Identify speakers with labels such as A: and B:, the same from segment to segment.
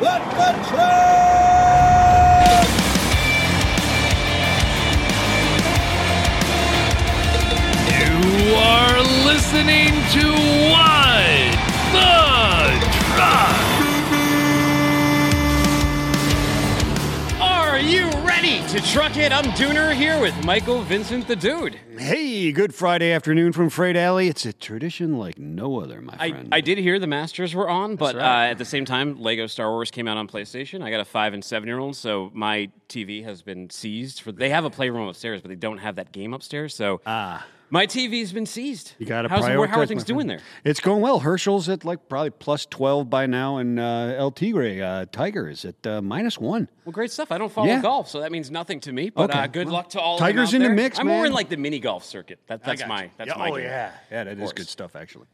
A: Let the truck!
B: You are listening to What
C: to truck it? I'm Dooner here with Michael Vincent the Dude.
D: Hey, good Friday afternoon from Freight Alley. It's a tradition like no other, my
C: I,
D: friend.
C: I did hear the Masters were on, but
D: right.
C: uh, at the same time, Lego Star Wars came out on PlayStation. I got a five and seven year old, so my TV has been seized. For they have a playroom upstairs, but they don't have that game upstairs. So
D: Ah.
C: My TV's been seized.
D: You got to prioritize.
C: How are things doing there?
D: It's going well. Herschel's at like probably plus 12 by now, and uh, El Tigre, uh, Tiger, is at uh, minus one.
C: Well, great stuff. I don't follow
D: Yeah.
C: golf, so that means nothing to me. But
D: Okay.
C: uh, good
D: Well,
C: luck to all. of them
D: Tiger's in the mix,
C: I'm more in like the mini golf circuit. That, that's my. That's my.
D: oh, yeah. Yeah, that is good stuff, actually.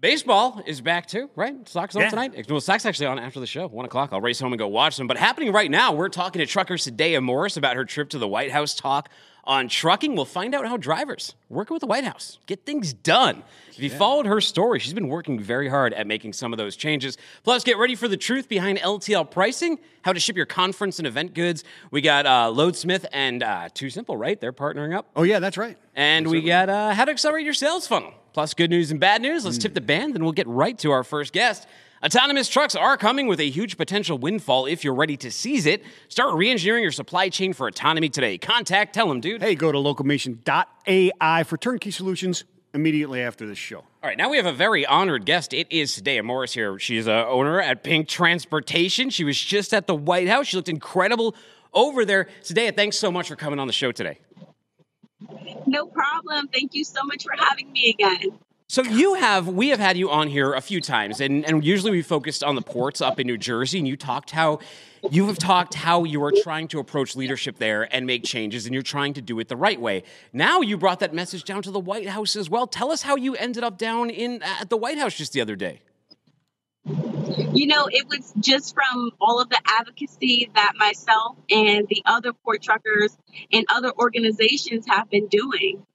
C: Baseball is back too, right? Sox on
D: Yeah.
C: tonight. Well, Sox actually on after the show, one o'clock. I'll race home and go watch them. But happening right now, we're talking to trucker Sadaya Morris about her trip to the White House. Talk on trucking. We'll find out how drivers working with the White House get things done. If you followed her story, she's been working very hard at making some of those changes. Plus, get ready for the truth behind LTL pricing, how to ship your conference and event goods. We got uh, Loadsmith and uh, TuSimple, right? They're partnering up.
D: Oh, yeah, that's right.
C: And we got uh, how to accelerate your sales funnel. Plus, good news and bad news. Let's
D: Hmm.
C: tip the band, and we'll get right to our first guest. Autonomous trucks are coming with a huge potential windfall if you're ready to seize it. Start re engineering your supply chain for autonomy today. Contact, tell them, dude.
D: Hey, go to locomation.ai for turnkey solutions immediately after this show.
C: All right, now we have a very honored guest. It is Sadaya Morris here. She's a owner at Pink Transportation. She was just at the White House. She looked incredible over there. Sadaya, thanks so much for coming on the show today.
E: No problem. Thank you so much for having me again.
C: So you have we have had you on here a few times, and, and usually we focused on the ports up in New Jersey, and you talked how you have talked how you are trying to approach leadership there and make changes, and you're trying to do it the right way. Now you brought that message down to the White House as well. Tell us how you ended up down in at the White House just the other day.
E: You know, it was just from all of the advocacy that myself and the other port truckers and other organizations have been doing.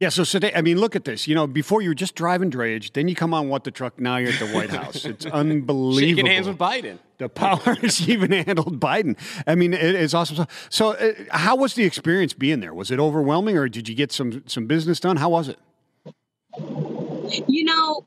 D: Yeah, so today, I mean, look at this. You know, before you were just driving drayage, then you come on What the Truck, now you're at the White House. It's unbelievable.
C: Shaking hands with Biden.
D: The powers even handled Biden. I mean, it is awesome. So, so uh, how was the experience being there? Was it overwhelming, or did you get some some business done? How was it?
E: You know,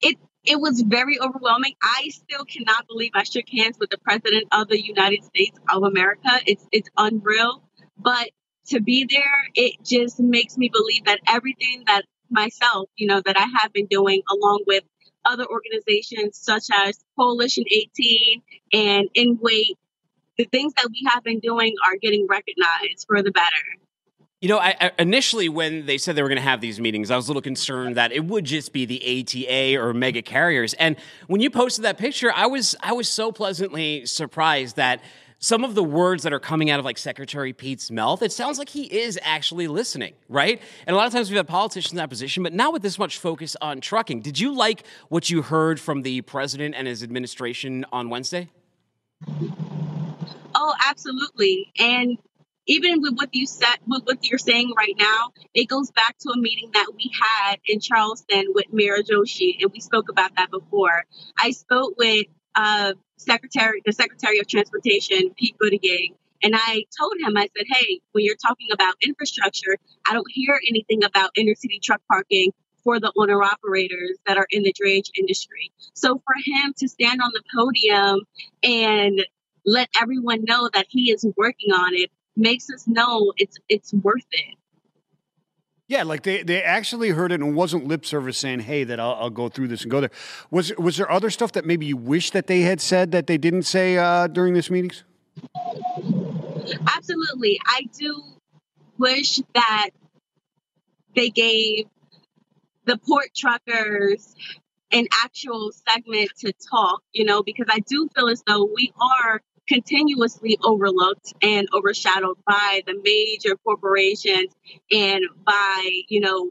E: it it was very overwhelming. I still cannot believe I shook hands with the president of the United States of America. It's it's unreal. But to be there, it just makes me believe that everything that myself, you know, that I have been doing along with other organizations such as Coalition 18 and In Wait, the things that we have been doing are getting recognized for the better.
C: You know, I, I, initially when they said they were going to have these meetings, I was a little concerned that it would just be the ATA or mega carriers. And when you posted that picture, I was I was so pleasantly surprised that some of the words that are coming out of like Secretary Pete's mouth, it sounds like he is actually listening, right? And a lot of times we've had politicians in that position, but now with this much focus on trucking, did you like what you heard from the president and his administration on Wednesday?
E: Oh, absolutely. And even with what you said, with what you're saying right now, it goes back to a meeting that we had in Charleston with Mayor Joshi, and we spoke about that before. I spoke with uh, Secretary, the Secretary of Transportation, Pete Buttigieg, and I told him, I said, "Hey, when you're talking about infrastructure, I don't hear anything about inner city truck parking." For the owner operators that are in the drayage industry. So for him to stand on the podium and let everyone know that he is working on it makes us know it's it's worth it.
D: Yeah, like they, they actually heard it and wasn't lip service saying, "Hey, that I'll, I'll go through this and go there." Was was there other stuff that maybe you wish that they had said that they didn't say uh, during this meetings?
E: Absolutely. I do wish that they gave the port truckers an actual segment to talk, you know, because I do feel as though we are continuously overlooked and overshadowed by the major corporations and by, you know,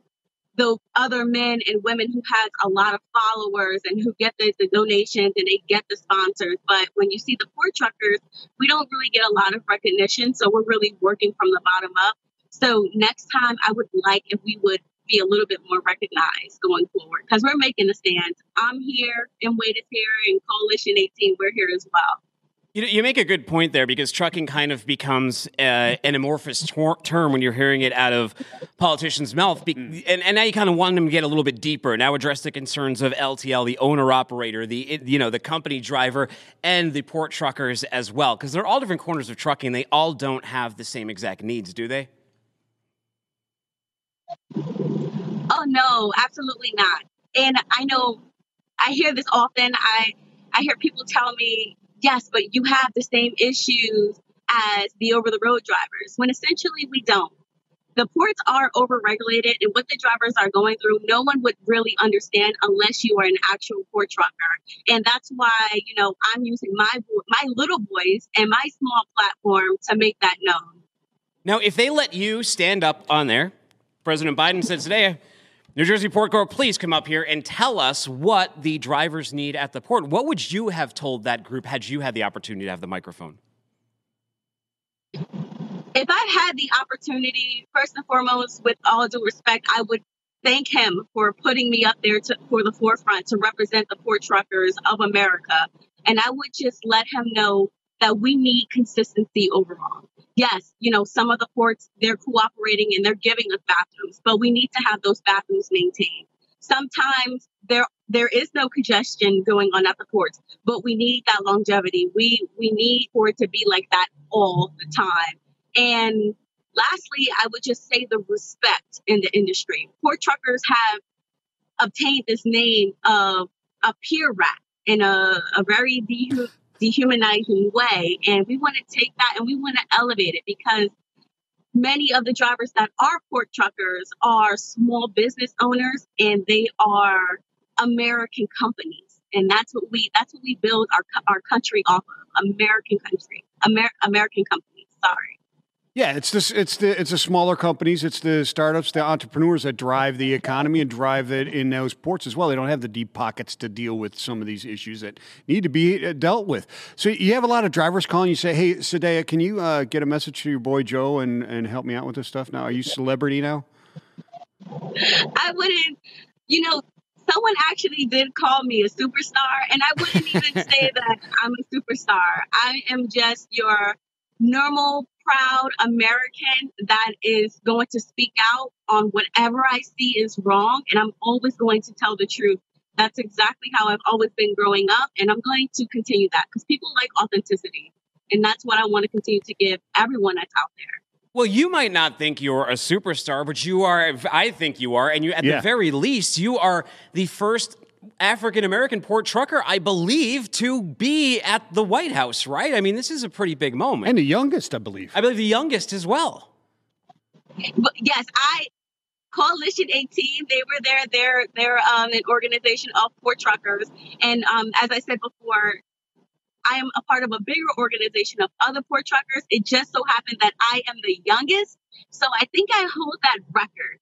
E: the other men and women who has a lot of followers and who get the, the donations and they get the sponsors. But when you see the poor truckers, we don't really get a lot of recognition. So we're really working from the bottom up. So next time I would like if we would be a little bit more recognized going forward because we're making a stand. I'm here, and Wade is here, and Coalition 18, we're here as well.
C: You, you make a good point there because trucking kind of becomes uh, an amorphous tor- term when you're hearing it out of politicians' mouth. Be-
D: Mm.
C: and, and now you kind of want them to get a little bit deeper. Now address the concerns of LTL, the owner operator, the you know the company driver, and the port truckers as well, because they're all different corners of trucking. They all don't have the same exact needs, do they?
E: Oh no, absolutely not. And I know I hear this often. I I hear people tell me, "Yes, but you have the same issues as the over the road drivers." When essentially we don't. The ports are overregulated and what the drivers are going through, no one would really understand unless you are an actual port trucker. And that's why, you know, I'm using my my little voice and my small platform to make that known.
C: Now, if they let you stand up on there, President Biden said today, New Jersey Port Corp, please come up here and tell us what the drivers need at the port. What would you have told that group had you had the opportunity to have the microphone?
E: if I had the opportunity, first and foremost, with all due respect, I would thank him for putting me up there to, for the forefront to represent the port truckers of America. And I would just let him know that we need consistency overall. Yes, you know, some of the ports, they're cooperating and they're giving us bathrooms, but we need to have those bathrooms maintained. Sometimes there there is no congestion going on at the ports, but we need that longevity. We we need for it to be like that all the time. And lastly, I would just say the respect in the industry. Port truckers have obtained this name of a peer rat in a, a very dehu- dehumanizing way. And we want to take that and we want to elevate it because many of the drivers that are port truckers are small business owners and they are American companies. And that's what we that's what we build our our country off of. American country. Amer- American companies. Sorry.
D: Yeah, it's this. It's the it's the smaller companies, it's the startups, the entrepreneurs that drive the economy and drive it in those ports as well. They don't have the deep pockets to deal with some of these issues that need to be uh, dealt with. So you have a lot of drivers calling. You say, "Hey, Sadaya, can you uh, get a message to your boy Joe and and help me out with this stuff?" Now, are you celebrity now?
E: I wouldn't, you know, someone actually did call me a superstar, and I wouldn't even say that I'm a superstar. I am just your normal, proud American that is going to speak out on whatever I see is wrong, and I'm always going to tell the truth. That's exactly how I've always been growing up, and I'm going to continue that because people like authenticity. And that's what I want to continue to give everyone that's out there.
C: Well, you might not think you're a superstar, but you are. I think you are, and you, at
D: Yeah.
C: the very least, you are the first African American port trucker, I believe, to be at the White House. Right? I mean, this is a pretty big moment.
D: And the youngest, I believe.
C: I believe the youngest as well.
E: But yes, I Coalition 18. They were there. They're they're um, an organization of port truckers, and um, as I said before, I am a part of a bigger organization of other port truckers. It just so happened that I am the youngest, so I think I hold that record.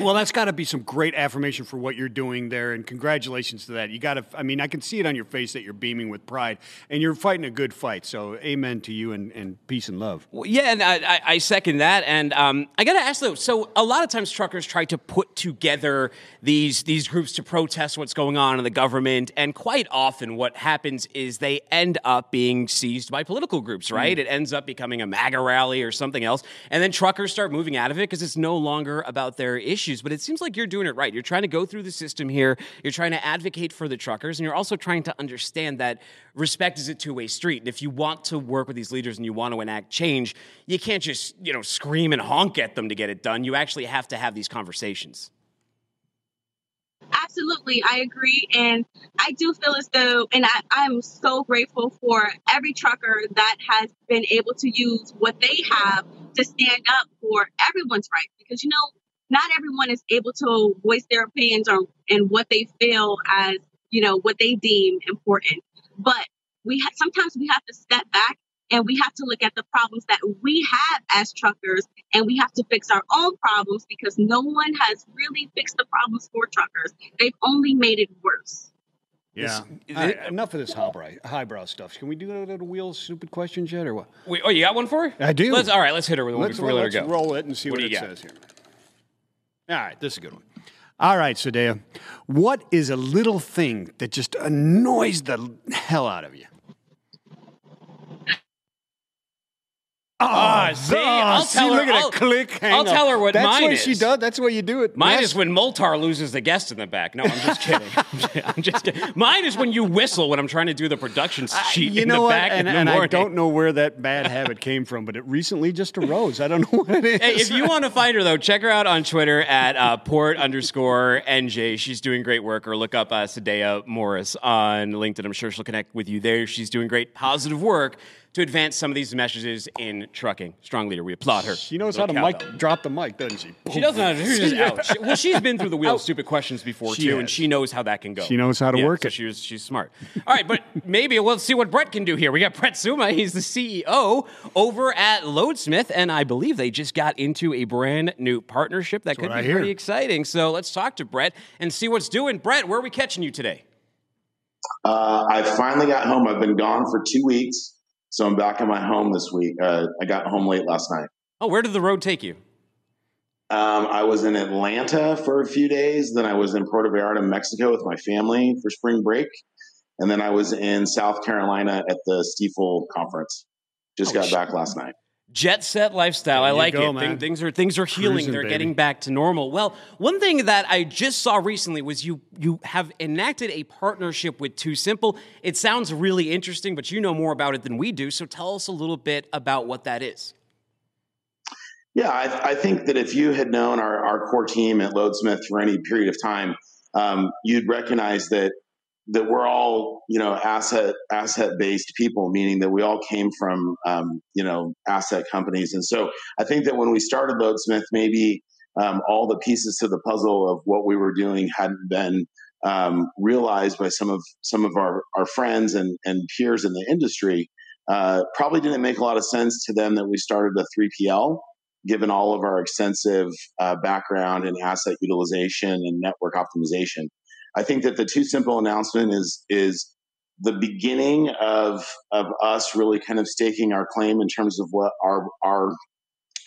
D: Well, that's got to be some great affirmation for what you're doing there, and congratulations to that. You got to, I mean, I can see it on your face that you're beaming with pride, and you're fighting a good fight. So, amen to you, and, and peace and love.
C: Well, yeah, and I, I, second that. And um, I got to ask though. So a lot of times truckers try to put together these these groups to protest what's going on in the government, and quite often what happens is they end up being seized by political groups. Right? It ends up becoming a MAGA rally or something else, and then truckers start moving out of it because it's no longer about their issues. But it seems like you're doing it right. You're trying to go through the system here. You're trying to advocate for the truckers, and you're also trying to understand that respect is a two-way street. And if you want to work with these leaders and you want to enact change, you can't just, you know, scream and honk at them to get it done. You actually have to have these conversations.
E: Absolutely, I agree, and I do feel as though, and I'm so grateful for every trucker that has been able to use what they have to stand up for everyone's rights. Because you know, not everyone is able to voice their opinions on and what they feel as you know what they deem important. But we ha- sometimes we have to step back and we have to look at the problems that we have as truckers and we have to fix our own problems because no one has really fixed the problems for truckers. They've only made it worse.
D: Yeah.
C: This-
D: All right, enough of this highbrow, highbrow stuff. Can we do that little wheel stupid questions yet, or what?
C: Wait, oh, you got one for her?
D: I do.
C: Let's, all right, let's hit her with one
D: Let's,
C: before we let her
D: let's
C: go.
D: roll it and see
C: What
D: what,
C: do
D: it
C: got?
D: says here. All right, this is a good one. All right, Sadaya, what is a little thing that just annoys the hell out of you?
C: Ah, see, I'll
D: see,
C: tell her-
D: Look at
C: I'll-
D: a click.
C: I'll
D: up.
C: tell her what
D: That's
C: mine
D: what she does. That's the way you do it.
C: Mine is when Moltar loses the guest in the back. No, I'm just kidding. I'm just kidding. Mine is when you whistle when I'm trying to do the production sheet
D: you
C: in
D: know
C: the
D: what?
C: back
D: And, and I don't know where that bad habit came from, but it recently just arose. I don't know what it is.
C: Hey, if you want to find her though, check her out on Twitter at uh, port underscore NJ. She's doing great work. Or look up uh, Sadaya Morris on LinkedIn. I'm sure she'll connect with you there. She's doing great positive work to advance some of these messages in trucking. Strong leader. We applaud her.
D: she knows how to mic,
C: cowbell.
D: drop the mic, doesn't she?
C: She doesn't know. She's just out. She- well, she's been through the wheel of stupid questions before
D: She
C: too,
D: has.
C: and she knows how that can go.
D: She knows how to
C: Yeah,
D: work
C: so
D: it.
C: She was, she's smart. All right, but maybe we'll see what Brett can do here. We got Brett Suma. He's the CEO over at Loadsmith, and I believe they just got into a brand new partnership that could
D: what I
C: be
D: hear.
C: pretty exciting. So let's talk to Brett and see what's doing. Brett, where are we catching you today?
A: Uh, I finally got home. I've been gone for two weeks, so I'm back in my home this week. Uh, I got home late last night.
C: Oh, where did the road take you?
A: Um, I was in Atlanta for a few days. Then I was in Puerto Vallarta, Mexico, with my family for spring break, and then I was in South Carolina at the Stifel conference. Just
C: Oh,
A: got
C: sh-
A: back last night.
C: Jet set lifestyle. I
D: There you
C: like
D: go,
C: it. Thing- Things are things are healing.
D: Cruising,
C: They're
D: baby.
C: getting back to normal. Well, one thing that I just saw recently was you you have enacted a partnership with TuSimple. It sounds really interesting, but you know more about it than we do. So tell us a little bit about what that is.
A: Yeah, I, I think that if you had known our, our core team at Loadsmith for any period of time, um, you'd recognize that that we're all you know asset asset based people, meaning that we all came from um, you know asset companies, and so I think that when we started Loadsmith, maybe um, all the pieces to the puzzle of what we were doing hadn't been um, realized by some of some of our our friends and and peers in the industry. Uh, probably didn't make a lot of sense to them that we started a 3PL given all of our extensive uh, background in asset utilization and network optimization. I think that the TuSimple announcement is is the beginning of of us really kind of staking our claim in terms of what our our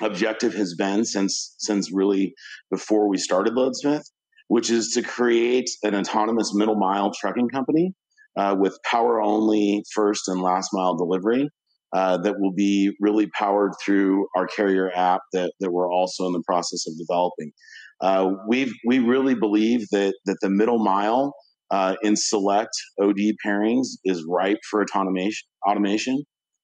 A: objective has been since since really before we started Loadsmith, which is to create an autonomous middle mile trucking company uh, with power only first and last mile delivery uh, that will be really powered through our carrier app that, that we're also in the process of developing. Uh, we we really believe that that the middle mile uh, in select OD pairings is ripe for automation. Automation,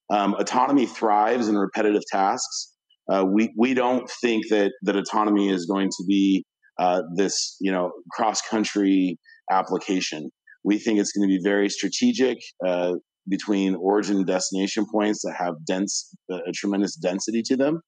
A: um, autonomy thrives in repetitive tasks. Uh, we we don't think that that autonomy is going to be uh, this you know cross country application. We think it's going to be very strategic uh, between origin and destination points that have dense a tremendous density to them.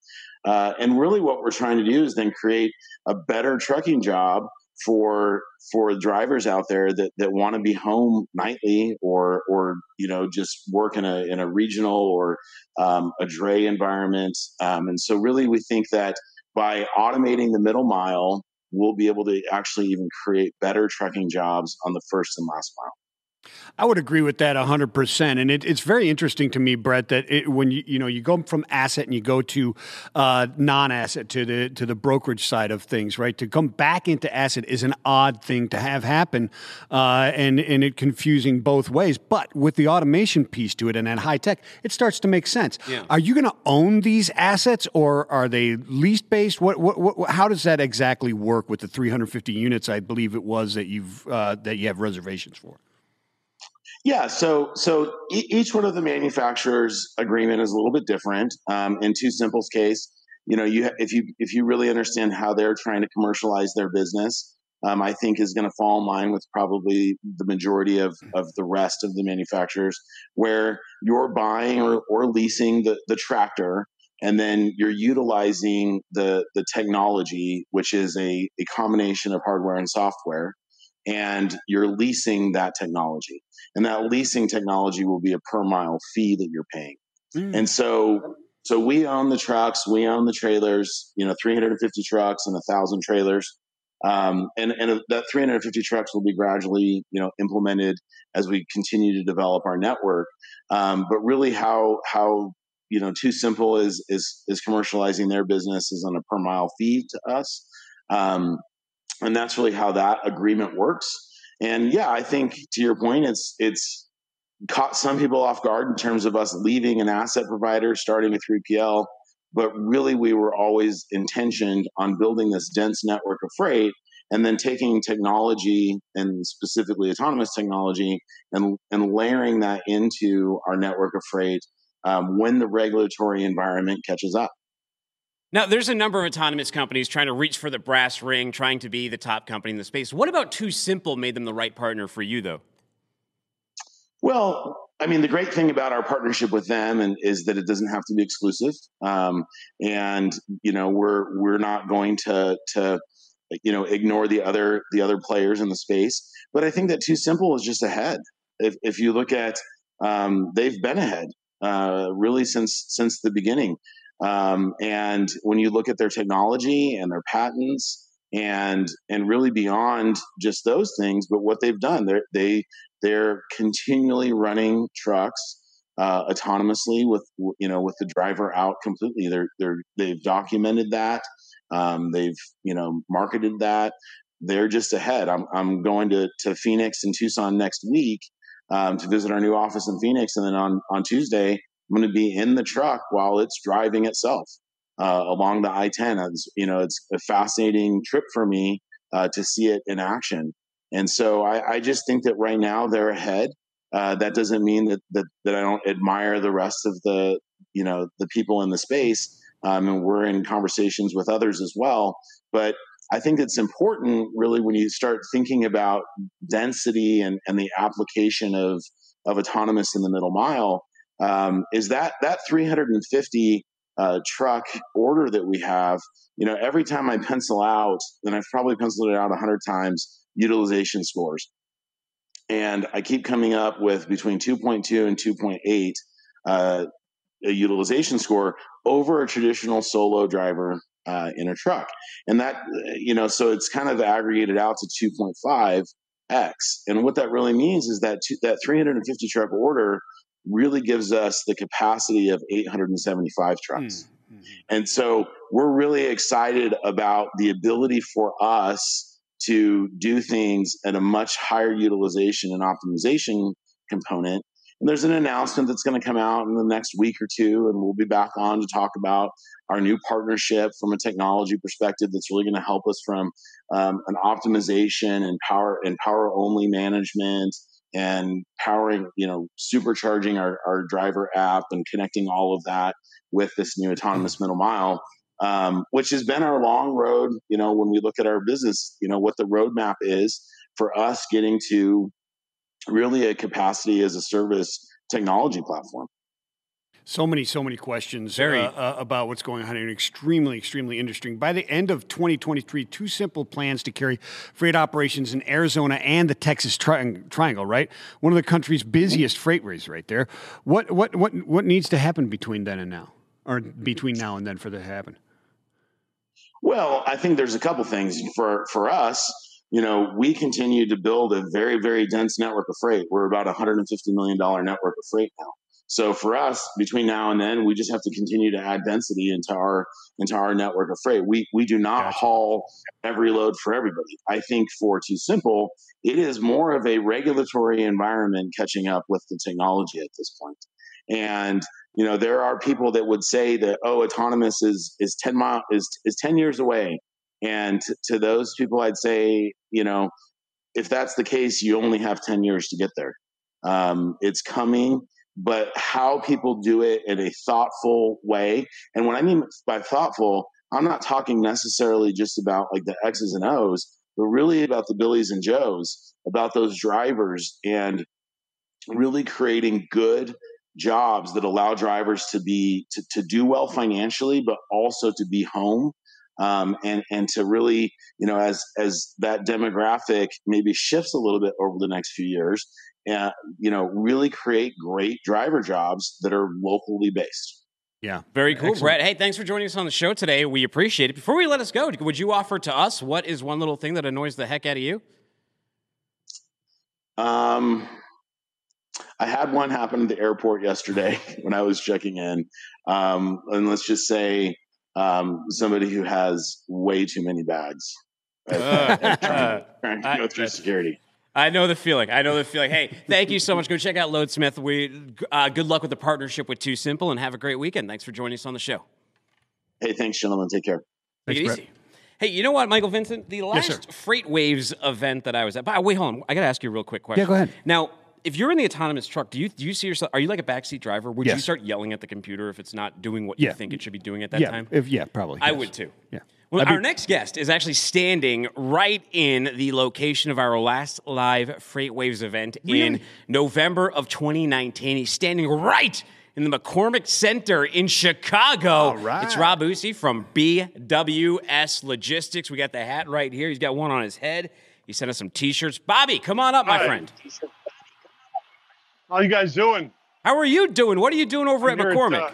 A: Uh, and really, what we're trying to do is then create a better trucking job for for drivers out there that, that want to be home nightly or or you know just work in a in a regional or um, a dray environment. Um, and so, really, we think that by automating the middle mile, we'll be able to actually even create better trucking jobs on the first and last mile.
D: I would agree with that 100%. And it, it's very interesting to me, Brett, that it, when you, you know, you go from asset and you go to uh, non-asset to the, to the brokerage side of things, right? To come back into asset is an odd thing to have happen uh, and, and it confusing both ways. But with the automation piece to it and that high tech, it starts to make sense.
C: Yeah.
D: Are you going to own these assets or are they lease based? What, what, what, how does that exactly work with the 350 units, I believe it was that you've, uh, that you have reservations for?
A: Yeah, so so each one of the manufacturers' agreement is a little bit different. Um, in TuSimple's case, you know, you if you if you really understand how they're trying to commercialize their business, um, I think is going to fall in line with probably the majority of of the rest of the manufacturers, where you're buying or, or leasing the the tractor. And then you're utilizing the the technology, which is a, a combination of hardware and software, and you're leasing that technology and that leasing technology will be a per mile fee that you're paying. And so, so we own the trucks, we own the trailers. You know, 350 trucks and a thousand trailers, um, and and that 350 trucks will be gradually, you know, implemented as we continue to develop our network. Um, but really, how how you know, TuSimple is is is commercializing their business is on a per mile fee to us. Um, and that's really how that agreement works. And yeah, I think to your point, it's it's caught some people off guard in terms of us leaving an asset provider, starting a 3PL. But really, we were always intentioned on building this dense network of freight and then taking technology and specifically autonomous technology and, and layering that into our network of freight um, when the regulatory environment catches up.
C: Now, there's a number of autonomous companies trying to reach for the brass ring, trying to be the top company in the space. What about TuSimple made them the right partner for you, though?
A: Well, I mean, the great thing about our partnership with them and, is that it doesn't have to be exclusive, um, and you know we're we're not going to to you know ignore the other the other players in the space. But I think that TuSimple is just ahead. If if you look at um, they've been ahead uh, really since since the beginning. Um, and when you look at their technology and their patents and and really beyond just those things, but what they've done, they're, they they're continually running trucks uh, autonomously with you know with the driver out completely. They're they're they've documented that. Um, they've you know marketed that. They're just ahead. I'm I'm going to to Phoenix and Tucson next week um, to visit our new office in Phoenix, and then on on Tuesday I'm going to be in the truck while it's driving itself uh, along the I-10. It's, you know, it's a fascinating trip for me uh, to see it in action. And so I, I, just think that right now they're ahead. Uh, that doesn't mean that, that that I don't admire the rest of the you know the people in the space, um, and we're in conversations with others as well. But I think it's important, really, when you start thinking about density and, and the application of of autonomous in the middle mile, um, is that that 350 uh, truck order that we have. You know, every time I pencil out, then I've probably penciled it out 100 times utilization scores. And I keep coming up with between 2.2 and 2.8 uh, a utilization score over a traditional solo driver uh, in a truck. And that, you know, so it's kind of aggregated out to 2.5 X. And what that really means is that that 350 truck order really gives us the capacity of 875 trucks. Mm-hmm. And so we're really excited about the ability for us to do things at a much higher utilization and optimization component. And there's an announcement that's going to come out in the next week or two, and we'll be back on to talk about our new partnership from a technology perspective that's really going to help us from um, an optimization and power and power only management and powering, you know, supercharging our, our driver app and connecting all of that with this new autonomous middle mile um, which has been our long road. You know, when we look at our business, you know, what the roadmap is for us getting to really a capacity as a service technology platform.
D: So many, so many questions uh, uh, about what's going on and extremely, extremely interesting. By the end of 2023, TuSimple plans to carry freight operations in Arizona and the Texas tri- Triangle, right? One of the country's busiest freight freightways right there. What, what, what, what needs to happen between then and now, or between now and then for that to happen?
A: Well, I think there's a couple things for for us. You know, we continue to build a very very dense network of freight. We're about a 150 million dollar network of freight now. So for us, between now and then, we just have to continue to add density into our into our network of freight. We we do not gotcha. haul every load for everybody. I think for TuSimple, it is more of a regulatory environment catching up with the technology at this point. And you know, there are people that would say that oh, autonomous is is ten mile is is ten years away, and t- to those people, I'd say you know, if that's the case, you only have ten years to get there. Um, it's coming, but how people do it in a thoughtful way, and when I mean by thoughtful, I'm not talking necessarily just about like the X's and O's, but really about the Billies and Joes, about those drivers, and really creating good jobs that allow drivers to be to, to do well financially but also to be home um, and and to really you know as as that demographic maybe shifts a little bit over the next few years and uh, you know really create great driver jobs that are locally based
C: yeah, very cool, Excellent. Brett. Hey, thanks for joining us on the show today. We appreciate it. Before we let us go, would you offer to us what is one little thing that annoys the heck out of you?
A: Um, I had one happen at the airport yesterday when I was checking in. Um, and let's just say um, somebody who has way too many bags. trying, trying to go through security.
C: I know the feeling. I know the feeling. Hey, thank you so much. Go check out Loadsmith. We uh, good luck with the partnership with TuSimple, and have a great weekend. Thanks for joining us on the show.
A: Hey, thanks, gentlemen. Take care.
C: Take
D: Thanks,
C: it
D: Brett.
C: easy. Hey, you know what, Michael Vincent? The last
D: sir.
C: FreightWaves event that I was at. By wait, hold on. I got to ask you a real quick question.
D: Yeah, go ahead.
C: Now, if you're in the autonomous truck, do you do you see yourself? Are you like a backseat driver? Would you start yelling at the computer if it's not doing what you think it should be doing at that
D: yeah,
C: time?
D: if, yeah, probably.
C: I
D: yes.
C: would too.
D: Yeah.
C: Well,
D: be-
C: our next guest is actually standing right in the location of our last live FreightWaves event in November of 2019. He's standing right in the McCormick Center in Chicago.
D: Right.
C: It's Rob Bussey from BWS Logistics. We got the hat right here. He's got one on his head. He sent us some T-shirts. Bobby, come on up, my
F: Hi.
C: friend.
F: How you guys doing?
C: How are you doing? What are you doing over
F: I'm
C: at McCormick?
F: uh,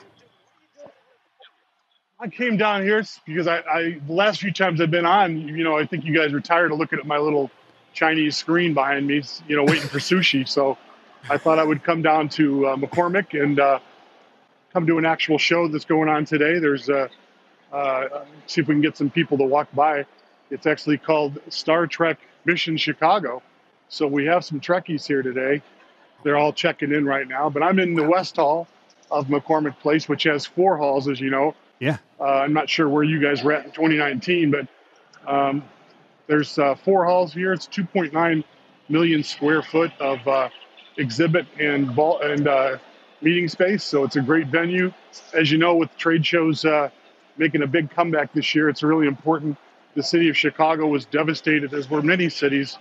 F: I came down here because I, I the last few times I've been on, you know, I think you guys were tired of looking at my little Chinese screen behind me, you know, waiting for sushi. So I thought I would come down to uh, McCormick and uh, come to an actual show that's going on today. There's uh, uh, see if we can get some people to walk by. It's actually called Star Trek Mission Chicago. So we have some Trekkies here today. They're all checking in right now, but I'm in the West Hall of McCormick Place, which has four halls, as you know.
D: Yeah.
F: Uh, I'm not sure where you guys were at in 2019, but um, there's uh, four halls here. It's 2.9 million square foot of uh, exhibit and vault and uh, meeting space. So it's a great venue. As you know, with trade shows uh, making a big comeback this year, it's really important. The city of Chicago was devastated, as were many cities,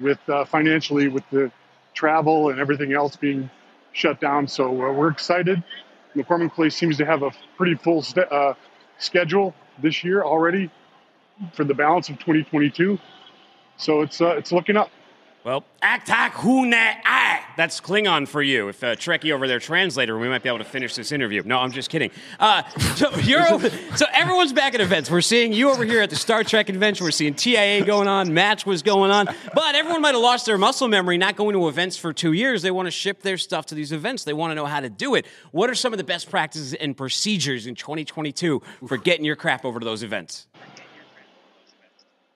F: with uh, financially with the travel and everything else being shut down. So we're excited. McCormick Place seems to have a pretty full st- uh, schedule this year already for the balance of 2022. So it's uh, it's looking up.
C: Well, Aktak Hune Ai. That's Klingon for you. If uh, Trekkie over there translator, we might be able to finish this interview. No, I'm just kidding. Uh, so you're over, so everyone's back at events. We're seeing you over here at the Star Trek convention. We're seeing TIA going on. Match was going on. But everyone might have lost their muscle memory not going to events for two years. They want to ship their stuff to these events. They want to know how to do it. What are some of the best practices and procedures in 2022 for getting your crap over to those events?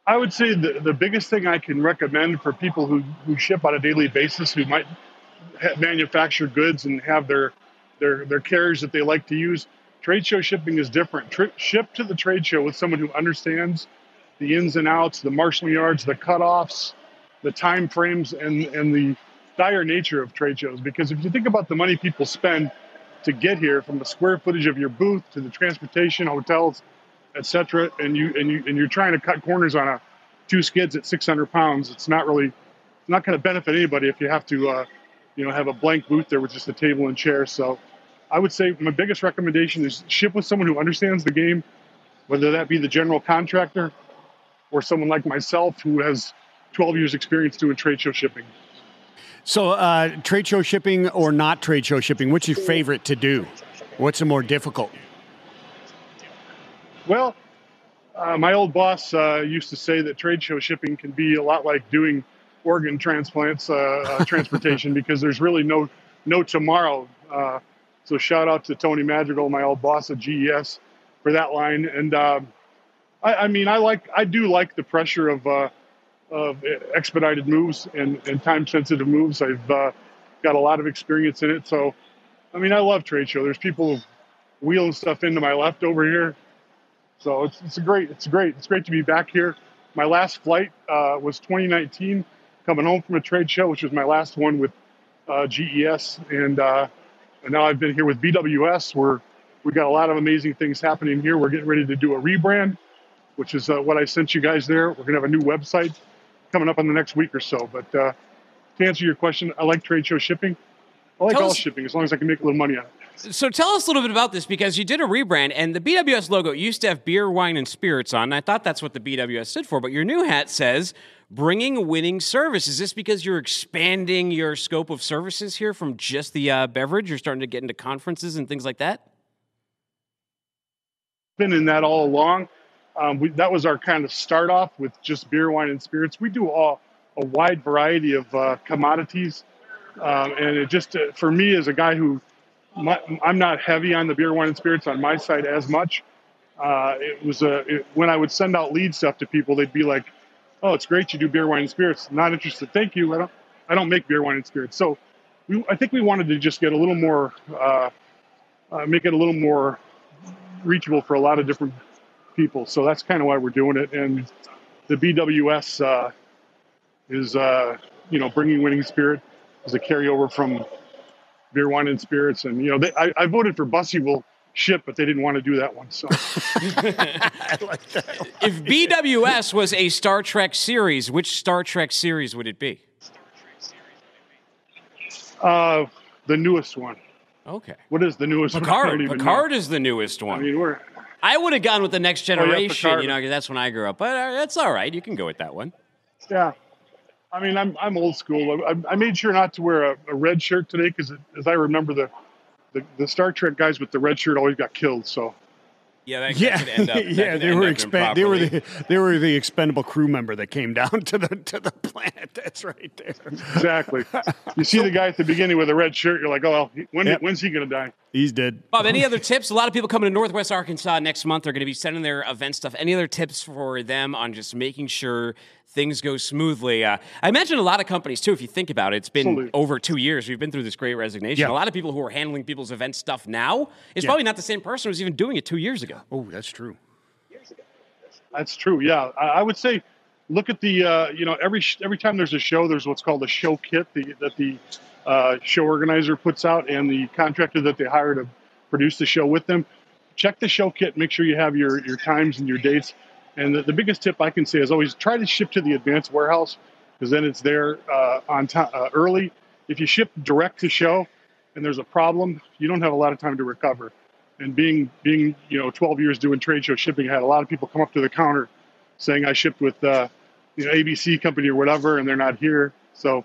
F: I would say the, the biggest thing I can recommend for people who, who ship on a daily basis, who might manufacture goods and have their, their, their carriers that they like to use, trade show shipping is different. Tri- ship to the trade show with someone who understands the ins and outs, the marshalling yards, the cutoffs, the time frames, and, and the dire nature of trade shows. Because if you think about the money people spend to get here, from the square footage of your booth to the transportation, hotels, etc., and you and you and you're trying to cut corners on a two skids at 600 pounds, it's not really not going to benefit anybody if you have to, uh, you know, have a blank booth there with just a table and chair. So, I would say my biggest recommendation is ship with someone who understands the game, whether that be the general contractor or someone like myself who has 12 years experience doing trade show shipping.
D: So, uh, trade show shipping or not trade show shipping, what's your favorite to do? What's the more difficult?
F: Well, uh, my old boss uh, used to say that trade show shipping can be a lot like doing organ transplants, uh, uh, transportation, because there's really no no tomorrow. Uh, so shout out to Tony Madrigal, my old boss at GES, for that line. And um, I, I mean, I like I do like the pressure of uh, of expedited moves and, and time sensitive moves. I've uh, got a lot of experience in it. So, I mean, I love trade show. There's people wheeling stuff into my left over here. So it's, it's a great, it's great, it's great to be back here. My last flight uh, was 2019, coming home from a trade show, which was my last one with uh, GES, and uh, and now I've been here with BWS. We're we got a lot of amazing things happening here. We're getting ready to do a rebrand, which is uh, what I sent you guys there. We're gonna have a new website coming up in the next week or so. But uh, to answer your question, I like trade show shipping. I like
C: Tell
F: all
C: us-
F: shipping as long as I can make a little money on it.
C: So tell us a little bit about this because you did a rebrand and the BWS logo used to have beer, wine, and spirits on. And I thought that's what the BWS stood for, but your new hat says bringing winning service. Is this because you're expanding your scope of services here from just the uh, beverage? You're starting to get into conferences and things like that?
F: been in that all along. Um, we, that was our kind of start off with just beer, wine, and spirits. We do all a wide variety of uh, commodities, um, and it just uh, for me as a guy who my, I'm not heavy on the beer, wine, and spirits on my side as much. Uh, it was a it, when I would send out lead stuff to people, they'd be like, "Oh, it's great you do beer, wine, and spirits. Not interested. Thank you. I don't. I don't make beer, wine, and spirits." So, we, I think we wanted to just get a little more, uh, uh, make it a little more reachable for a lot of different people. So that's kind of why we're doing it. And the BWS uh, is, uh, you know, bringing winning spirit is a carryover from beer, wine, and spirits. And you know, they, I, I voted for Bussey will ship, but they didn't want to do that one. So
C: If BWS was a Star Trek series, which Star Trek series would it be?
F: uh, the newest one.
C: Okay.
F: What is the newest one?
C: Picard.
F: know.
C: Picard is the newest one.
F: I mean, we're
C: I would have gone with the next
F: Oh, yeah,
C: generation,
F: Picard.
C: you know, 'cause that's when I grew up. But uh, that's all right. You can go with that one.
F: yeah. I mean, I'm I'm old school. I, I made sure not to wear a, a red shirt today because, as I remember, the, the the Star Trek guys with the red shirt always got killed. So
C: Yeah, that,
D: Yeah,
C: could end up. that
D: yeah,
C: could
D: they
C: end
D: were
C: up
D: expen- they were the they were the expendable crew member that came down to the to the planet. That's right there.
F: exactly, you see the guy at the beginning with a red shirt. You're like, oh, well, when
D: Yep.
F: when's he gonna die?
D: He's dead.
C: Bob, any other tips? A lot of people coming to Northwest Arkansas next month. They're going to be sending their event stuff. Any other tips for them on just making sure things go smoothly? Uh, I imagine a lot of companies too. If you think about it, it's been
F: Absolutely.
C: over two years. We've been through this great resignation.
D: Yeah.
C: A lot of people who are handling people's event stuff now is
D: Yeah.
C: probably not the same person who was even doing it two years ago.
D: Oh, that's true.
F: That's true. Yeah, I, I would say look at the uh, you know every sh- every time there's a show, there's what's called a show kit the, that the uh, show organizer puts out and the contractor that they hire to produce the show with them. Check the show kit. Make sure you have your your times and your dates. And the, the biggest tip I can say is always try to ship to the advanced warehouse because then it's there uh, on time uh, early. If you ship direct to show and there's a problem, you don't have a lot of time to recover and being being you know 12 years doing trade show shipping, I had a lot of people come up to the counter saying I shipped with uh, you know ABC company or whatever, and they're not here. So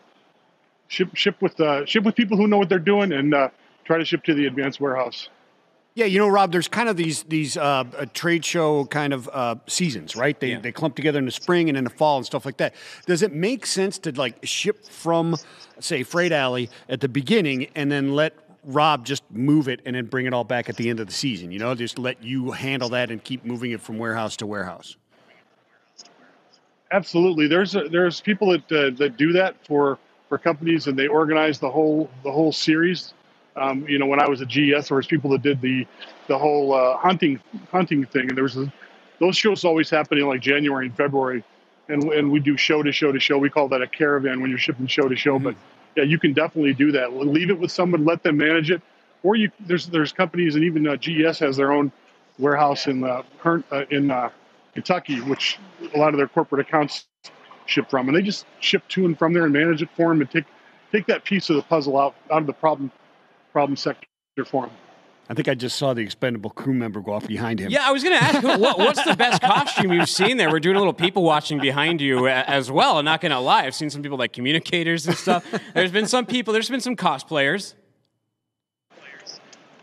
F: ship ship with uh, ship with people who know what they're doing, and uh, try to ship to the advanced warehouse.
D: Yeah, you know, Rob, there's kind of these these uh, uh, trade show kind of uh, seasons, right? They
C: Yeah.
D: they clump together in the spring and in the fall and stuff like that. Does it make sense to like ship from, say, Freight Alley at the beginning and then let Rob just move it and then bring it all back at the end of the season? You know, just let you handle that and keep moving it from warehouse to warehouse.
F: Absolutely, there's a, there's people that uh, that do that for for companies, and they organize the whole the whole series. Um, you know, when I was at GES, there was people that did the the whole uh, hunting hunting thing, and there was a, those shows always happen in like January and February, and and we do show to show to show. We call that a caravan when you're shipping show to show. But yeah, you can definitely do that. Leave it with someone, let them manage it, or you there's there's companies, and even uh, GES has their own warehouse in uh, uh, in uh, Kentucky, which a lot of their corporate accounts ship from, and they just ship to and from there and manage it for them and take take that piece of the puzzle out out of the problem problem sector for them.
D: I think I just saw the expendable crew member go off behind him.
C: Yeah, I was going to ask, what, what's the best costume you've seen there? We're doing a little people watching behind you as well. I'm not going to lie. I've seen some people like communicators and stuff. There's been some people, there's been some cosplayers.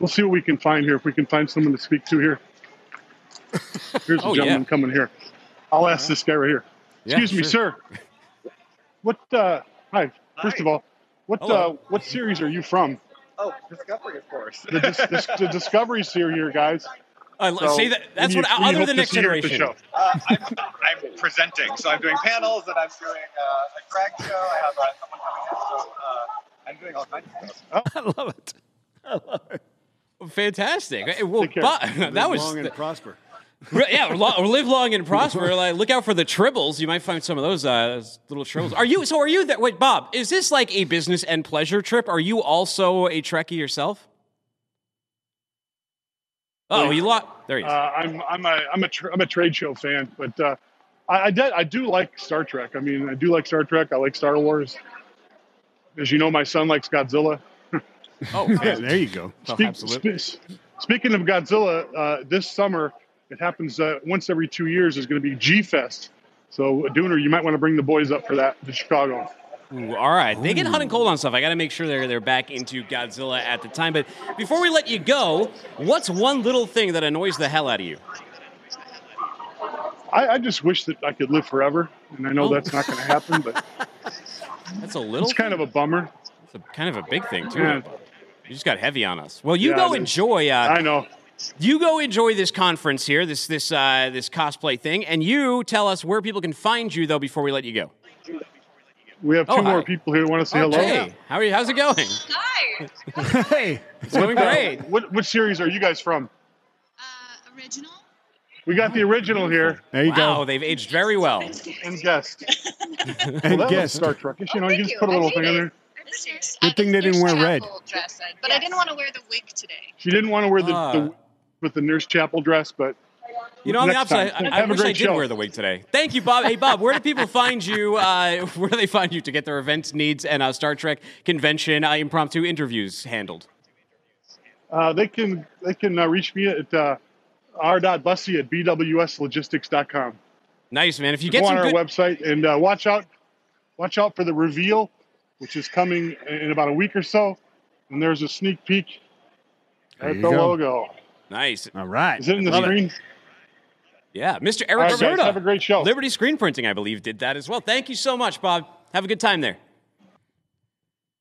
F: We'll see what we can find here. If we can find someone to speak to here. Here's a
C: Oh,
F: gentleman
C: yeah.
F: coming here. I'll ask this guy right here.
C: Yeah,
F: Excuse me, sir. What? Uh, hi. First
G: Hi.
F: of all, what
C: Hello.
F: uh, what series are you from?
G: Oh, Discovery, of course.
F: The, dis- dis- the Discovery series here, guys.
C: Uh,
F: So,
C: say that. That's what.
F: you-
C: Other than
F: to
C: next
F: see here at the
C: generation.
F: show?
G: Uh, I'm, I'm presenting, so I'm doing panels and I'm doing uh, a drag show. I have uh, someone coming in, so uh, I'm doing all kinds of stuff.
D: I love it. I love it.
C: Fantastic. Well,
F: Take care.
C: but, that was
D: long and prosper.
C: Yeah. Lo- live long and prosper. Like, look out for the tribbles. You might find some of those uh, little tribbles. Are you? So are you? That wait, Bob. Is this like a business and pleasure trip? Are you also a Trekkie yourself? Oh, you lost. There he is.
F: Uh, I'm I'm a I'm a tra- I'm a trade show fan, but uh, I I, did, I do like Star Trek. I mean, I do like Star Trek. I like Star Wars. As you know, my son likes Godzilla.
C: oh,
D: Yeah, there you go.
C: Oh,
F: Speak-
C: absolutely.
F: spe- speaking of Godzilla, uh, this summer it happens uh, once every two years. There's going to be G Fest. So, Dooner, you might want to bring the boys up for that to Chicago.
C: Ooh, all right, they get hot and cold on stuff. I got to make sure they're they're back into Godzilla at the time. But before we let you go, what's one little thing that annoys the hell out of you?
F: I, I just wish that I could live forever, and I know
C: Oh.
F: that's not going to happen, but
C: That's a little.
F: it's kind of a bummer.
C: It's a, kind of a big thing too.
F: Yeah.
C: You just got heavy on us. Well, you
F: Yeah,
C: go enjoy. Uh,
F: I know.
C: You go enjoy this conference here, this this uh, this cosplay thing, and you tell us where people can find you though before we let you go.
F: We have two
C: Oh,
F: more
C: hi.
F: people here who want to say hello.
C: Hey, how are you? How's it going?
H: Hi.
D: hey,
C: It's going
F: Uh,
C: great.
F: what, what series are you guys from?
H: Uh, original.
F: We got the original here
D: there you
C: Wow,
D: go.
C: they've aged very well.
F: and guest.
D: And
F: Well, that
D: guess.
F: was Star Trek. You know,
H: Oh,
F: you just
H: you.
F: put a little
H: made
F: thing in there.
D: Good thing they didn't wear red.
H: Dress, I- but I didn't want to wear the wig today.
F: She didn't want to wear the,
C: Ah.
F: the with the nurse chapel dress, but
C: You know, on the
F: Next
C: opposite,
F: time.
C: I, I
F: Have a
C: wish I
F: great
C: did
F: show.
C: wear the wig today. Thank you, Bob. Hey, Bob, where do people find you? Uh, where do they find you to get their events needs and uh, Star Trek convention uh, impromptu interviews handled?
F: uh, they can they can uh, reach me at uh, r.bussey at bwslogistics.com.
C: Nice, man. If you
F: Go
C: get
F: on our
C: good,
F: website and uh, watch out watch out for the reveal, which is coming in about a week or so. And there's a sneak peek
D: There
F: at the
D: go.
F: logo.
C: Nice,
D: All right.
F: Is it in the
C: Love it.
F: screen?
C: yeah, Mr. Eric
F: right, guys,
C: Serta,
F: have a great show.
C: Liberty Screen Printing, I believe, did that as well. Thank you so much, Bob. Have a good time there.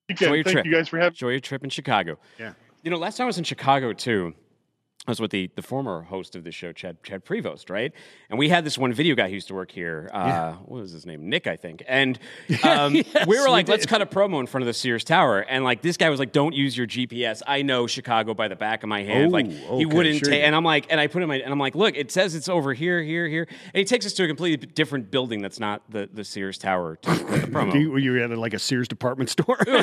F: Weekend.
C: Enjoy your
F: Thank
C: trip.
F: you guys for having
C: Enjoy your trip in Chicago.
D: Yeah.
C: You know, last time I was in Chicago too. I was with the, the former host of the show, Chad Chad Prevost, right? And we had this one video guy who used to work here. Uh, What was his name? Nick, I think. And um, we were
D: we
C: like, let's cut a promo in front of the Sears Tower. And like this guy was like, don't use your GPS. I know Chicago by the back of my hand.
D: Oh,
C: like
D: okay,
C: he wouldn't
D: sure
C: take. And I'm like, and I put in my and I'm like, look, it says it's over here, here, here. And he takes us to a completely different building that's not the the Sears Tower to cut the promo.
D: You, were you at like a Sears department store?
C: no,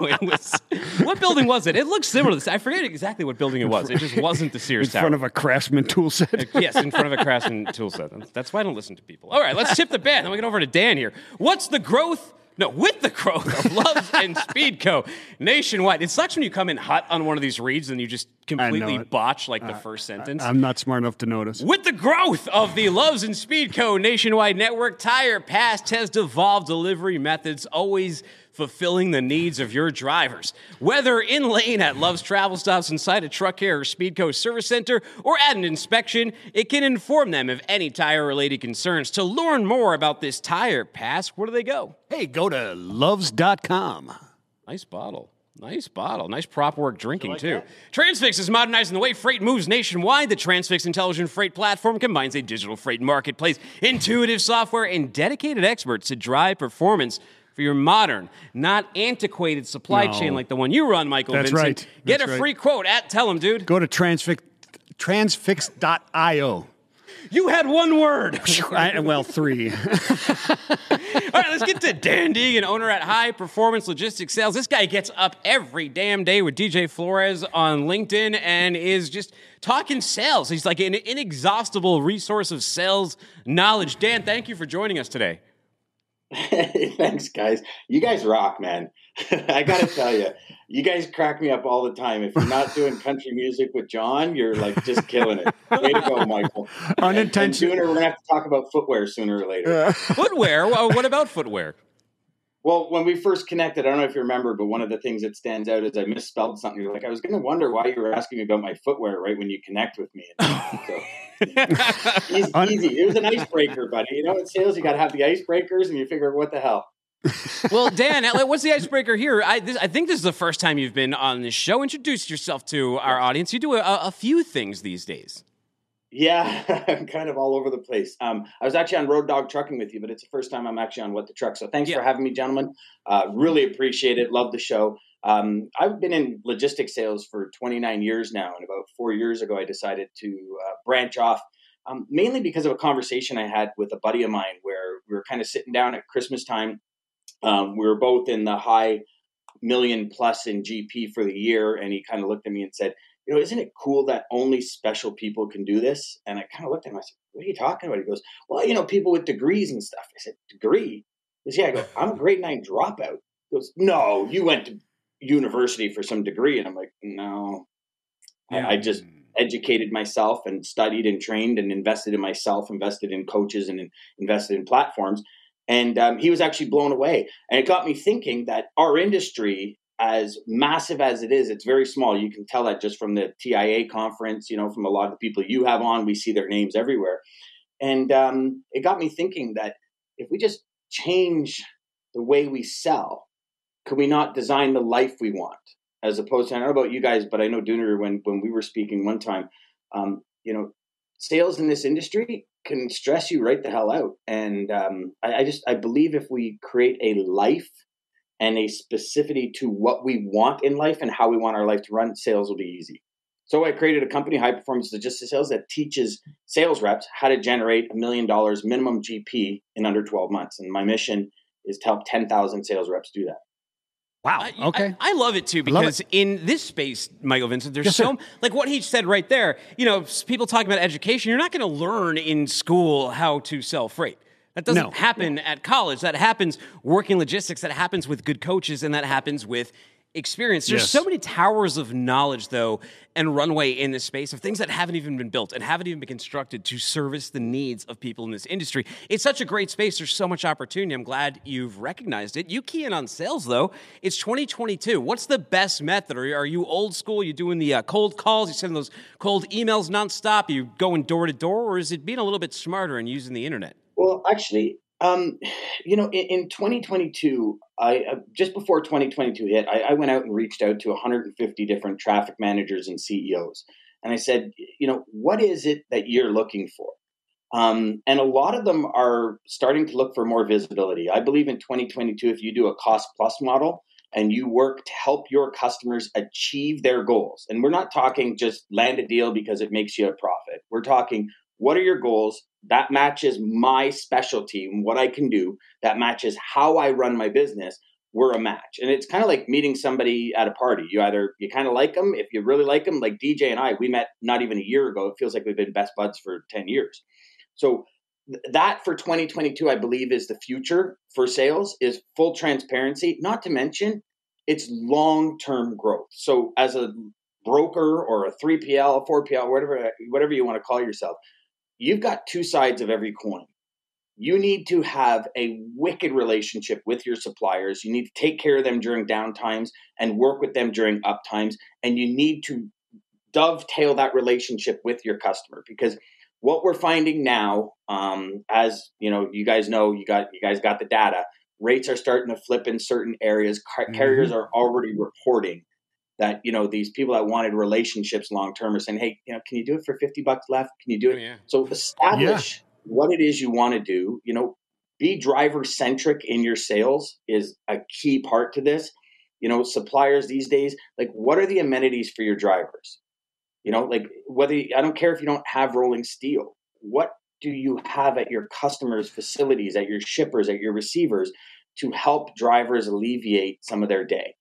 C: it was. What building was it? It looked similar to this. I forget exactly what building it was. It just wasn't the Sears
D: in
C: Tower.
D: front of a Craftsman tool set.
C: yes, in front of a Craftsman tool set. That's- why I don't listen to people. All right, let's tip the band. Then we get over to Dan here. What's the growth? No, with the growth of Love and Speedco nationwide. It sucks when you come in hot on one of these reads and you just completely
D: it. Uh,
C: botch like the first sentence.
D: I'm not smart enough to notice.
C: With the growth of the Loves and Speedco nationwide network, Tire Pass has devolved delivery methods, always fulfilling the needs of your drivers. Whether in lane at Love's Travel Stops inside a truck care or Speedco service center, or at an inspection, it can inform them of any tire related concerns. To learn more about this Tire Pass, where do they go?
D: Hey, go to loves.com.
C: Nice bottle. Nice bottle. Nice prop work drinking, too. Transfix is modernizing the way freight moves nationwide. The Transfix Intelligent Freight Platform combines a digital freight marketplace, intuitive software, and dedicated experts to drive performance for your modern, not antiquated supply
D: No.
C: chain like the one you run, Michael
D: That's
C: Vincent.
D: right.
C: Get
D: That's
C: a
D: right.
C: free quote at Tell 'em, dude.
D: Go to transfix, transfix.io.
C: You had one word.
D: I, well, three.
C: All right, let's get to Dan Deegan, owner at High Performance Logistics Sales. This guy gets up every damn day with DJ Flores on LinkedIn and is just talking sales. He's like an inexhaustible resource of sales knowledge. Dan, thank you for joining us today.
I: Thanks, guys. You guys rock, man. I got to tell you, you guys crack me up all the time. If you're not doing country music with John, you're like just killing it. Way to go, Michael. And, and
D: Unintentional.
I: sooner, we're going to have to talk about footwear sooner or later.
C: Footwear? Well, what about footwear?
I: Well, when we first connected, I don't know if you remember, but one of the things that stands out is I misspelled something. You're like, I was going to wonder why you were asking me about my footwear right when you connect with me. So, easy, easy. It was an icebreaker, buddy. You know, in sales, you got to have the icebreakers, and you figure, what the hell?
C: Well, Dan, uh, what's the icebreaker here? I, this, I think this is the first time you've been on this show. Introduce yourself to our audience. You do a, a few things these days.
I: Yeah, I'm kind of all over the place. Um, I was actually on Road Dog Trucking with you, but it's the first time I'm actually on What the Truck. So thanks
C: Yeah.
I: for having me, gentlemen. Uh, really appreciate it. Love the show. Um, I've been in logistics sales for 29 years now, and about four years ago, I decided to uh, branch off, um, mainly because of a conversation I had with a buddy of mine where we were kind of sitting down at Christmas time. Um, we were both in the high million plus in GP for the year, and he kind of looked at me and said, you know, isn't it cool that only special people can do this? And I kind of looked at him. I said, what are you talking about? He goes, well, you know, people with degrees and stuff. I said, degree? He goes, yeah. I go, I'm a grade nine dropout. He goes, no, you went to university for some degree. And I'm like, no. I, I just educated myself and studied and trained and invested in myself, invested in coaches and in, invested in platforms. And um, he was actually blown away. And it got me thinking that our industry, as massive as it is, it's very small. You can tell that just from the TIA conference, you know, from a lot of the people you have on, we see their names everywhere. And um, it got me thinking that if we just change the way we sell, could we not design the life we want? as opposed to I don't know about you guys, but I know Dooner when when we were speaking one time, um, you know, sales in this industry can stress you right the hell out. And um, I, I just I believe if we create a life and a specificity to what we want in life and how we want our life to run, sales will be easy. So I created a company, High Performance Logistics Sales, that teaches sales reps how to generate a million dollars minimum GP in under 12 months. And my mission is to help 10,000 sales reps do that.
D: Wow. Okay.
C: I, I love it too because in this space, Michael Vincent, there's
D: Yes, sir.
C: so like what he said right there. You know, people talking about education. You're not going to learn in school how to sell freight. That doesn't
D: No.
C: happen at college. That happens working logistics. That happens with good coaches, and that happens with experience. There's
D: Yes.
C: so many towers of knowledge, though, and runway in this space of things that haven't even been built and haven't even been constructed to service the needs of people in this industry. It's such a great space. There's so much opportunity. I'm glad you've recognized it. You key in on sales, though. It's 2022. What's the best method? Are, are you old school? You doing the uh, cold calls? You sending those cold emails nonstop? you going door to door, or is it being a little bit smarter and using the internet?
I: Well, actually, um, you know, in, in 2022, I uh, just before 2022 hit, I, I went out and reached out to 150 different traffic managers and CEOs, and I said, you know, what is it that you're looking for? Um, and a lot of them are starting to look for more visibility. I believe in 2022, if you do a cost plus model and you work to help your customers achieve their goals, and we're not talking just land a deal because it makes you a profit. We're talking what are your goals that matches my specialty and what I can do, that matches how I run my business. We're a match. And it's kind of like meeting somebody at a party. You either, you kind of like them. If you really like them, like DJ and I, we met not even a year ago. It feels like we've been best buds for 10 years. So that for 2022, I believe is the future for sales is full transparency, not to mention it's long-term growth. So as a broker or a 3PL, a 4PL, whatever, whatever you want to call yourself, you've got two sides of every coin. You need to have a wicked relationship with your suppliers. You need to take care of them during downtimes and work with them during uptimes. And you need to dovetail that relationship with your customer because what we're finding now, um, as you know, you guys know, you got you guys got the data. Rates are starting to flip in certain areas. Car- Carriers are already reporting that you know these people that wanted relationships long term are saying, "Hey, you know, can you do it for fifty bucks left? Can you do it?"
C: Oh, yeah.
I: So establish what it is you want to do. You know, be driver centric in your sales is a key part to this. You know, suppliers these days, like, what are the amenities for your drivers? You know, like whether I don't care if you don't have rolling steel. What do you have at your customers' facilities, at your shippers, at your receivers to help drivers alleviate some of their day?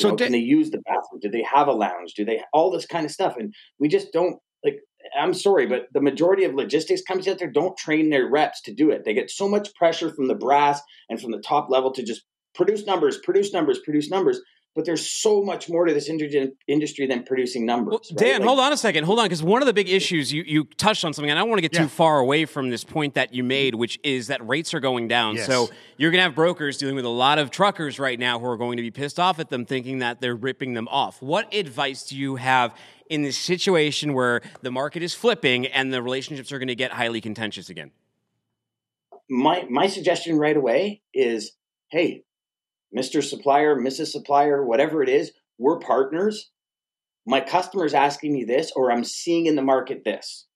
I: You
D: So
I: know,
D: Da-
I: can they use the bathroom? Do they have a lounge? Do they all this kind of stuff? And we just don't like. I'm sorry, but the majority of logistics companies out there don't train their reps to do it. They get so much pressure from the brass and from the top level to just produce numbers, produce numbers, produce numbers. But there's so much more to this industry industry than producing numbers.
C: Well,
I: right?
C: Dan,
I: Like-
C: hold on a second. Hold on, because one of the big issues you, you touched on something, and I don't want to get
D: Yeah.
C: too far away from this point that you made, which is that rates are going down.
D: Yes.
C: So you're going to have brokers dealing with a lot of truckers right now who are going to be pissed off at them, thinking that they're ripping them off. What advice do you have in this situation where the market is flipping and the relationships are going to get highly contentious again?
I: my my suggestion right away is hey mr supplier mrs supplier whatever it is we're partners. My customer's asking me this or i'm seeing in the market this.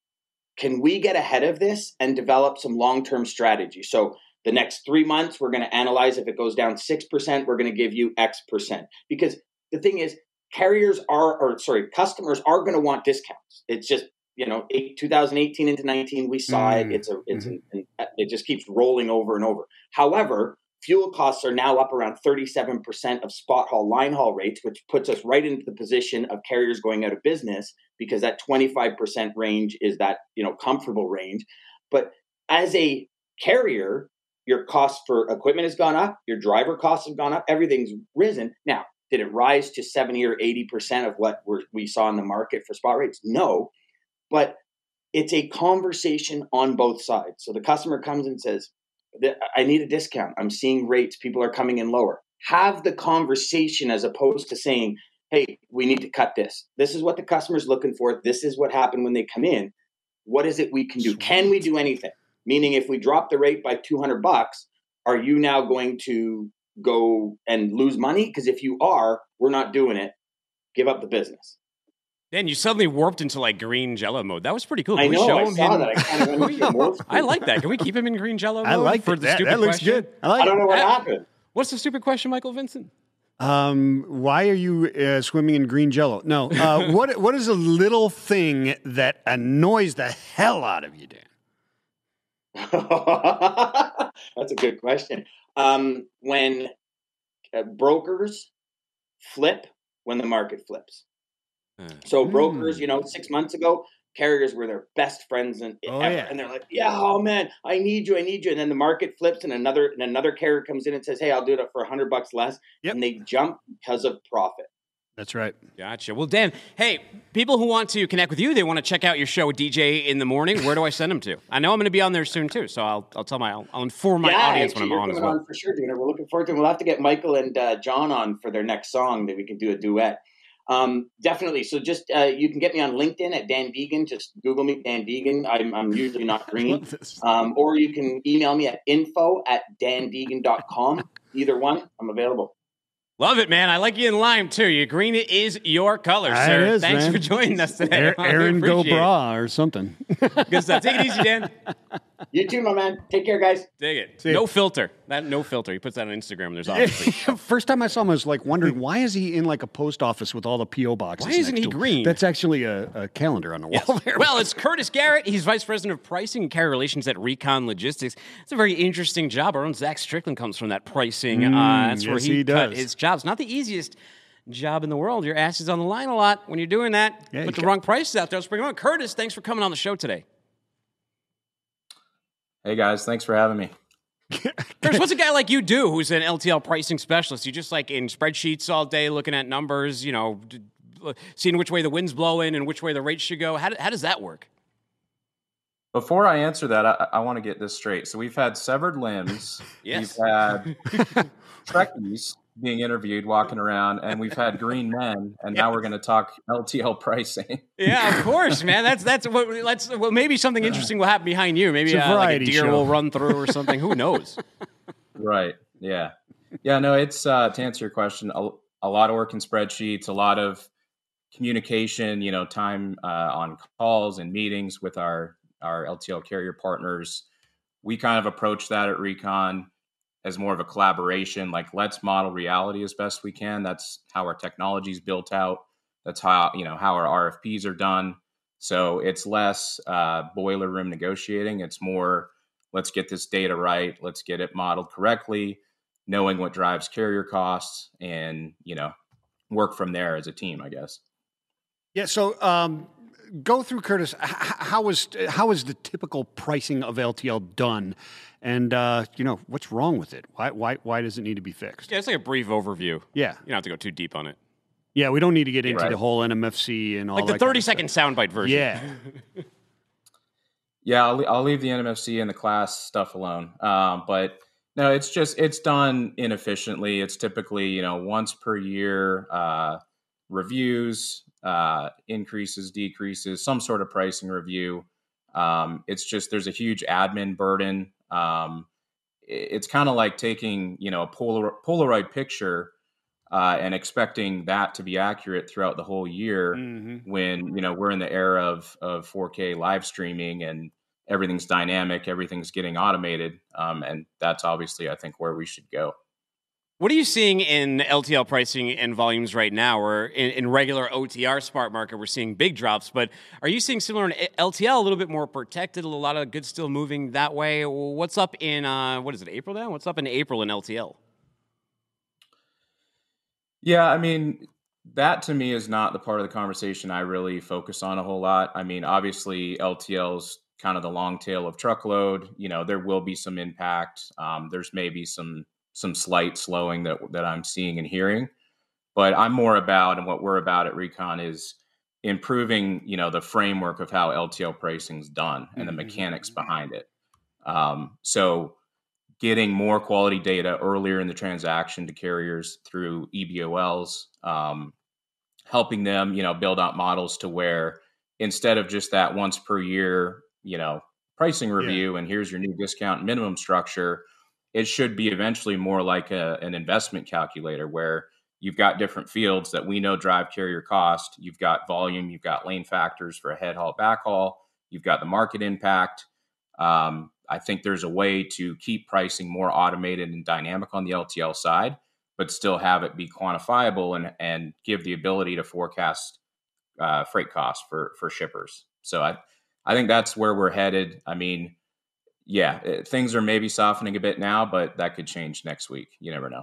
I: Can we get ahead of this and develop some long-term strategy? So the next three months we're going to analyze if it goes down 6% we're going to give you x percent. Because the thing is carriers are or sorry customers are going to want discounts. It's just you know eight, 2018 into 19 we saw it.
D: Mm,
I: it's a it's an, it just keeps rolling over and over. However fuel costs are now up around 37% of spot haul line haul rates which puts us right into the position of carriers going out of business because that 25% range is that you know comfortable range. But as a carrier your cost for equipment has gone up your driver costs have gone up everything's risen. Now did it rise to 70 or 80% of what we saw in the market for spot rates? No but it's a conversation on both sides. So the customer comes and says, I need a discount. I'm seeing rates. People are coming in lower. Have the conversation as opposed to saying, hey, we need to cut this. This is what the customer's looking for. This is what happened when they come in. What is it we can do? Can we do anything? Meaning, if we drop the rate by 200 bucks, are you now going to go and lose money? Because if you are, we're not doing it. give up the business.
C: Dan, you suddenly warped into like green jello mode. That was pretty cool.
I: I
C: Can we
I: know.
C: show
I: I
C: him
I: saw
C: him?
I: that. I kind of went
C: I like that. Can we keep him in green jello mode
D: I like
C: for
D: it.
C: the
D: That,
C: stupid
D: that looks
C: question?
D: good. I like
I: I don't know what
C: Uh,
I: happened.
C: What's the stupid question, Michael Vincent?
D: Um, why are you uh, swimming in green jello? No. Uh, what What is a little thing that annoys the hell out of you, Dan?
I: That's a good question. Um, when uh, brokers flip when the market flips.
C: Uh,
I: So brokers,
D: Hmm.
I: you know, six months ago, carriers were their best friends and
D: Oh,
I: ever,
D: yeah.
I: and they're like, "Yeah, oh man, I need you, I need you." And then the market flips, and another and another carrier comes in and says, "Hey, I'll do it for a hundred bucks less,"
D: Yep.
I: and they jump because of profit.
D: That's right.
C: Gotcha. Well, Dan, hey, people who want to connect with you, they want to check out your show, DJ in the Morning. Where do I send them to? I know I'm going to be on there soon too, so I'll, I'll tell my I'll, I'll inform my
I: yeah,
C: audience
I: actually,
C: when I'm on as well.
I: on for sure, Dana. We're looking forward to it. We'll have to get Michael and uh, John on for their next song that we can do a duet. Um, definitely. So just uh, you can get me on LinkedIn at Dan Deegan. Just Google me, Dan Deegan. I'm, I'm usually not green. Um, or you can email me at info at dandeegan.com. Either one, I'm available.
C: Love it, man. I like you in lime too. Your green is your color,
D: Ah,
C: sir.
D: it is,
C: Thanks
D: man.
C: for joining us today.
D: Aaron,
C: I
D: Aaron Go. Bra or something.
C: Good stuff. Take it easy, Dan.
I: You too, my man. Take care, guys.
C: Dig it.
D: See ya.
C: No filter. That no filter. He puts that on Instagram. There's obviously.
D: First time I saw him, I was like wondering why is he in like a post office with all the PO boxes?
C: Why isn't
D: next
C: he
D: to him?
C: green?
D: That's actually a, a calendar on the wall there.
C: Well, it's Curtis Garrett. He's Vice President of Pricing and Carrier Relations at Recon Logistics. It's a very interesting job. Our own Zach Strickland comes from that pricing. uh,
D: Mm,
C: that's where
D: yes,
C: he,
D: he
C: cut
D: does.
C: His jobs. Not the easiest job in the world. Your ass is on the line a lot when you're doing that.
D: Yeah,
C: Put
D: you
C: the
D: got-
C: wrong prices out there. Let's bring him on. Curtis, thanks for coming on the show today.
J: Hey guys, thanks for having me.
C: Curtis, what's a guy like you do who's an LTL pricing specialist? You just like in spreadsheets all day looking at numbers, you know, seeing which way the wind's blowing and which way the rates should go. How, how does that work?
J: Before I answer that, I, I want to get this straight. So we've had severed limbs,
C: Yes.
J: we've had Trekkies being interviewed, walking around, and we've had green men, and now we're going to talk LTL pricing.
C: Yeah, of course, man. That's that's what let's well maybe something interesting will happen behind you. Maybe
D: a
C: uh, like a deer
D: show.
C: will run through or something. Who knows?
J: Right. Yeah. Yeah. No, it's uh, to answer your question, a, a lot of work in spreadsheets, a lot of communication, you know, time uh, on calls and meetings with our, our LTL carrier partners. We kind of approach that at Recon as more of a collaboration, like let's model reality as best we can. That's how our technology is built out. That's how, you know, how our RFPs are done. So it's less uh, boiler room negotiating. It's more, let's get this data right let's get it modeled correctly knowing what drives carrier costs and you know work from there as a team i guess
D: Yeah. So um, go through Curtis. H- h- how is how is the typical pricing of LTL done, and uh, you know what's wrong with it? Why why why does it need to be fixed?
C: Yeah, it's like a brief overview.
D: Yeah.
C: You don't have to go too deep on it.
D: Yeah. We don't need to get into
J: Right.
D: the whole NMFC and all
C: Like the
D: that kind of
C: second
D: stuff.
C: soundbite version.
D: Yeah.
J: yeah i'll, I'll leave the nmfc and the class stuff alone um, but no it's just it's done inefficiently it's typically you know once per year uh, reviews uh, increases decreases some sort of pricing review um, it's just there's a huge admin burden um, it's kind of like taking you know a Polar, polaroid picture uh, and expecting that to be accurate throughout the whole year
D: Mhm.
J: when you know we're in the era of of 4K live streaming and everything's dynamic, everything's getting automated, um, and that's obviously I think where we should go.
C: What are you seeing in LTL pricing and volumes right now? Or in, in regular OTR spot market, we're seeing big drops. But are you seeing similar in LTL, a little bit more protected, a lot of goods still moving that way? What's up in uh, what is it, April now? What's up in April in LTL?
J: Yeah, I mean that to me is not the part of the conversation I really focus on a whole lot. I mean, obviously LTL's kind of the long tail of truckload. You know, there will be some impact. Um, there's maybe some some slight slowing that that I'm seeing and hearing, but I'm more about and what we're about at Recon is improving. You know, the framework of how LTL pricing is done and the
D: Mhm.
J: mechanics behind it. Um, so getting more quality data earlier in the transaction to carriers through EBOLs, um, helping them, you know, build out models to where instead of just that once per year, you know, pricing review and here's your new discount minimum structure, it should be eventually more like a, an investment calculator where you've got different fields that we know drive carrier cost. You've got volume, you've got lane factors for a head haul, back haul, you've got the market impact. Um, I think there's a way to keep pricing more automated and dynamic on the LTL side, but still have it be quantifiable and and give the ability to forecast uh, freight costs for for shippers. So I I think that's where we're headed. I mean, yeah, it, things are maybe softening a bit now, but that could change next week. You never know.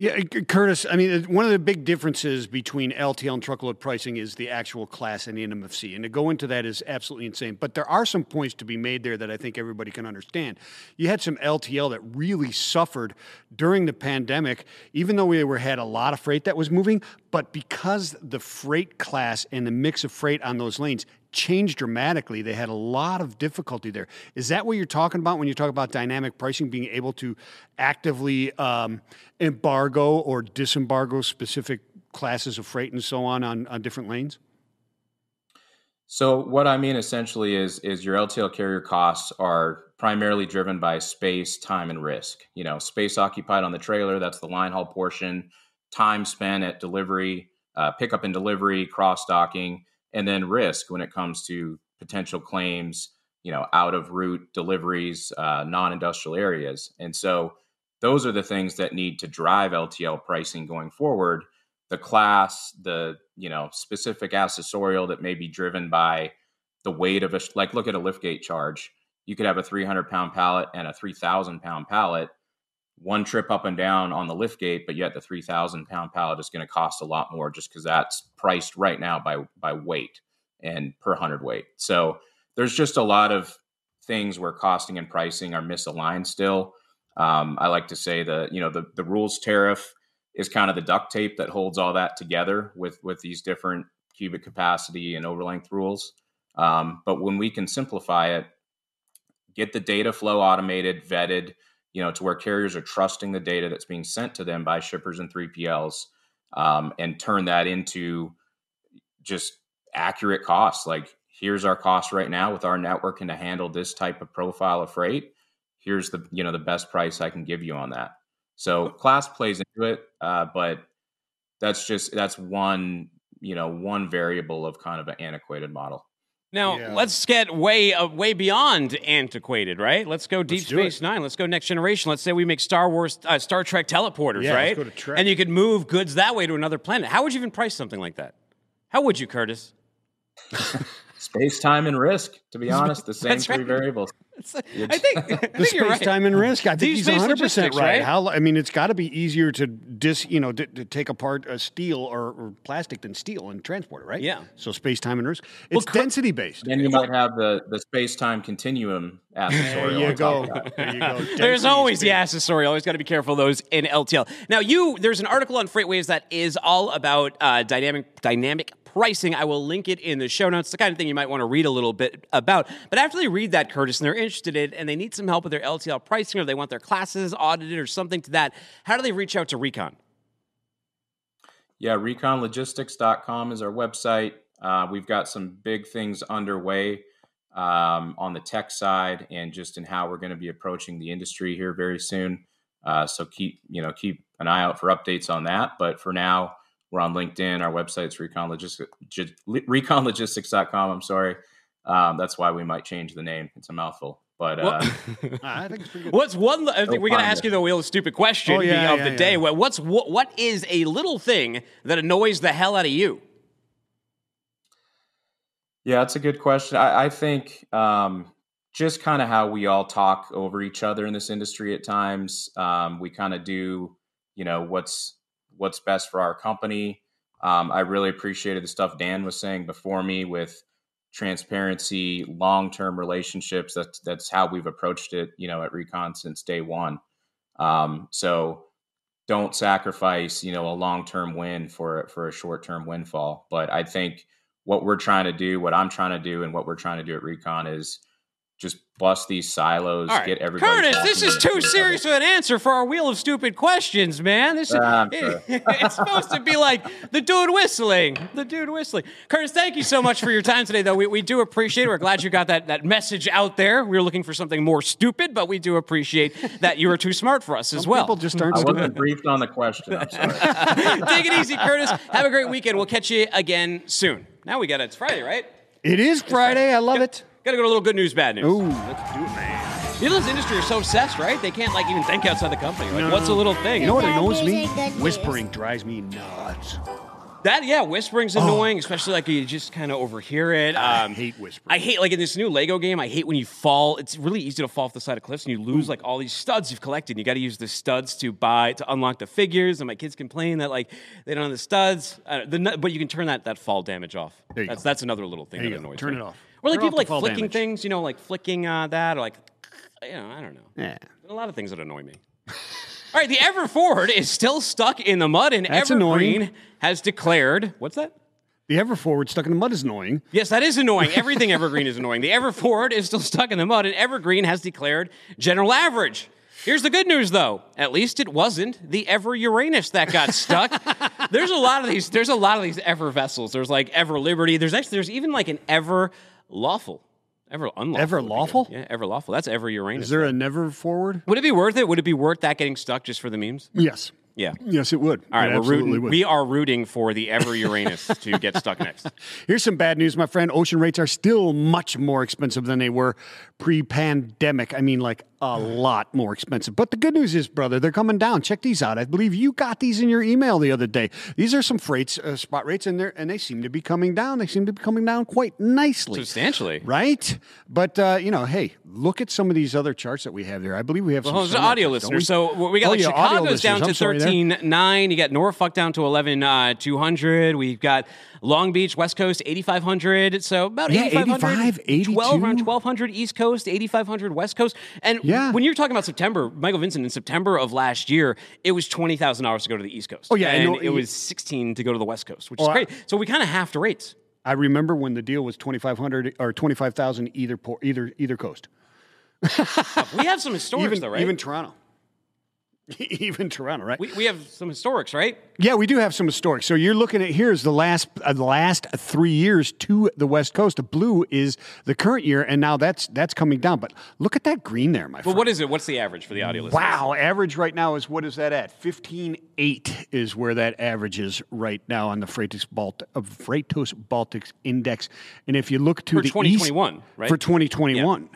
D: Yeah, eh, Curtis. I mean, one of the big differences between LTL and truckload pricing is the actual class and the NMFC, and to go into that is absolutely insane. But there are some points to be made there that I think everybody can understand. You had some LTL that really suffered during the pandemic, even though we were had a lot of freight that was moving. But because the freight class and the mix of freight on those lanes changed dramatically. They had a lot of difficulty there. Is that what you're talking about when you talk about dynamic pricing, being able to actively um, embargo or disembargo specific classes of freight and so on on, on different lanes?
J: So what I mean essentially is is your LTL carrier costs are primarily driven by space, time, and risk. You know, space occupied on the trailer, that's the line haul portion, time spent at delivery, uh, pickup and delivery, cross docking, and then risk when it comes to potential claims, you know, out of route deliveries, uh, non-industrial areas. And so those are the things that need to drive LTL pricing going forward. The class, the you know specific accessorial that may be driven by the weight of a like look at a liftgate charge. You could have a 300 pound pallet and a 3,000 pound pallet. One trip up and down on the lift gate, but yet the 3,000 pound pallet is going to cost a lot more just because that's priced right now by by weight and per hundred weight. So there's just a lot of things where costing and pricing are misaligned still. Um, I like to say that you know the the rules tariff is kind of the duct tape that holds all that together with with these different cubic capacity and overlength rules. Um, but when we can simplify it, get the data flow automated, vetted, you know, to where carriers are trusting the data that's being sent to them by shippers and 3PLs, um, and turn that into just accurate costs. Like, here's our cost right now with our network and to handle this type of profile of freight. Here's the you know the best price I can give you on that. So class plays into it, uh, but that's just that's one you know one variable of kind of an antiquated model.
C: Now yeah. let's get way uh, way beyond antiquated, right? Let's go Deep let's Space Nine. Let's go Next Generation. Let's say we make Star Wars, uh, Star Trek teleporters,
D: yeah,
C: right?
D: Let's go to Trek.
C: And you could move goods that way to another planet. How would you even price something like that? How would you, Curtis?
J: Space, time, and risk. To be honest, the same three right. Variables.
C: I think, I think
D: the space,
C: right.
D: time, and risk. I think
C: Deep
D: he's 100 percent right. How? I mean, it's got to be easier to dis, you know, to, to take apart a steel or, or, plastic than steel and transport it, right?
C: Yeah.
D: So space, time, and risk. It's well, density based.
J: Then you might have the the space time continuum accessorial.
D: There you go. There you go.
C: there's always the accessorial. Always got to be careful of those in LTL. Now, you there's an article on FreightWaves that is all about uh, dynamic dynamic pricing. I will link it in the show notes, the kind of thing you might want to read a little bit about. But after they read that, Curtis, and they're interested in and they need some help with their LTL pricing or they want their classes audited or something to that, how do they reach out to Recon?
J: Yeah, reconlogistics.com is our website. Uh, we've got some big things underway um, on the tech side and just in how we're going to be approaching the industry here very soon. Uh, so keep you know keep an eye out for updates on that. But for now, we're on LinkedIn. Our website's recon logistics, reconlogistics.com. I'm sorry. Um, that's why we might change the name. It's a mouthful. But uh,
D: I think it's pretty good.
C: What's one? I think we're going to ask you the real stupid question
D: oh, yeah,
C: of
D: yeah,
C: the day. What's what, what is a little thing that annoys the hell out of you?
J: Yeah, that's a good question. I, I think um, just kind of how we all talk over each other in this industry at times. Um, we kind of do, you know, what's what's best for our company. Um, I really appreciated the stuff Dan was saying before me with transparency, long term relationships. That's that's how we've approached it, you know, at Recon since day one. Um, so don't sacrifice, you know, a long term win for for a short term windfall. But I think what we're trying to do, what I'm trying to do, and what we're trying to do at Recon is just bust these silos,
C: All right.
J: get everybody.
C: Curtis, this is too serious of an answer for our wheel of stupid questions, man. This is,
J: Ah, I'm sure.
C: it's supposed to be like the dude whistling, the dude whistling. Curtis, thank you so much for your time today, though. We, we do appreciate it. We're glad you got that, that message out there. We were looking for something more stupid, but we do appreciate that you were too smart for us as well.
D: People just aren't
J: I wasn't briefed on the question. I'm sorry.
C: Take it easy, Curtis. Have a great weekend. We'll catch you again soon. Now we got it. It's Friday, right?
D: It is Friday. I love it.
C: Got to go to a little good news, bad news.
D: Ooh.
C: Let's do it, man. People in this industry are so obsessed, right? They can't like even think outside the company. Like, what's a little thing?
D: You know what annoys me?
K: news or good news?
D: Whispering drives me nuts.
C: That yeah, whispering's
D: Oh.
C: annoying, especially like you just kind of overhear it.
D: I
C: Um,
D: hate whispering.
C: I hate like in this new Lego game. I hate when you fall. It's really easy to fall off the side of cliffs and you lose like all these studs you've collected. And You got to use the studs to buy to unlock the figures. And my kids complain that like they don't have the studs. Uh, the, nu- but you can turn that that fall damage off.
D: There you
C: that's
D: go.
C: that's another little thing
D: There
C: that
D: you go.
C: annoys
D: Turn
C: me.
D: it off.
C: Or like people like flicking
D: damage.
C: things. You know, like flicking uh, that or like you know I don't know.
D: Yeah.
C: A lot of things that annoy me. All right, the Ever Forward is still stuck in the mud, and
D: That's
C: Evergreen
D: annoying.
C: has declared what's that?
D: The ever forward stuck in the mud is annoying.
C: Yes, that is annoying. Everything Evergreen is annoying. The Ever Forward is still stuck in the mud, and Evergreen has declared general average. Here's the good news, though. At least it wasn't the Ever Uranus that got stuck. there's a lot of these. There's a lot of these Ever vessels. There's like Ever Liberty. There's actually there's even like an Ever Lawful, Ever Unlawful.
D: Ever
C: would be good.
D: Lawful?
C: Yeah, Ever Lawful. That's Ever Uranus.
D: Is there a never forward?
C: Would it be worth it? Would it be worth that getting stuck just for the memes?
D: Yes.
C: Yeah.
D: Yes, it would.
C: All right, we're rooting.
D: would.
C: We are rooting for the Ever Uranus to get stuck next.
D: Here's some bad news, my friend. Ocean rates are still much more expensive than they were pre pandemic. I mean, like a lot more expensive. But the good news is, brother, they're coming down. Check these out. I believe you got these in your email the other day. These are some freights, uh, spot rates, and, they're, and they seem to be coming down. They seem to be coming down quite nicely.
C: Substantially.
D: Right? But, uh, you know, hey, look at some of these other charts that we have there. I believe we have
C: Well,
D: some.
C: are audio listeners. So we got
D: Oh,
C: like
D: yeah,
C: Chicago's down to
D: I'm sorry there.
C: thirteen nine. You got Norfolk down to eleven uh, two hundred. We've got Long Beach, West Coast eighty five hundred. So about
D: Yeah,
C: eighty five hundred.
D: 85,
C: 12 around twelve hundred East Coast, eighty five hundred West Coast. And
D: Yeah.
C: when you're talking about September, Michael Vincent in September of last year, it was twenty thousand dollars to go to the East Coast.
D: Oh, yeah,
C: and it was sixteen to go to the West Coast, which is
D: I-
C: great. So we kind of halved the rates.
D: I remember when the deal was 2500 or 25,000 either por- either either coast.
C: We have some historics
D: even,
C: though, right?
D: Even Toronto. even Toronto, right?
C: we, we have some historics, right?
D: yeah, we do have some historic. So you're looking at here's the last uh, the last three years to the West Coast. The blue is the current year, and now that's that's coming down. But look at that green there, my
C: But
D: friend.
C: what is it? What's the average for the audio listeners?
D: Wow, average right now is what is that at? Fifteen eight is where that average is right now on the Freightos Balt uh, Freightos Baltics Index. And if you look to
C: For
D: the
C: 2021,
D: east,
C: right?
D: For 2021.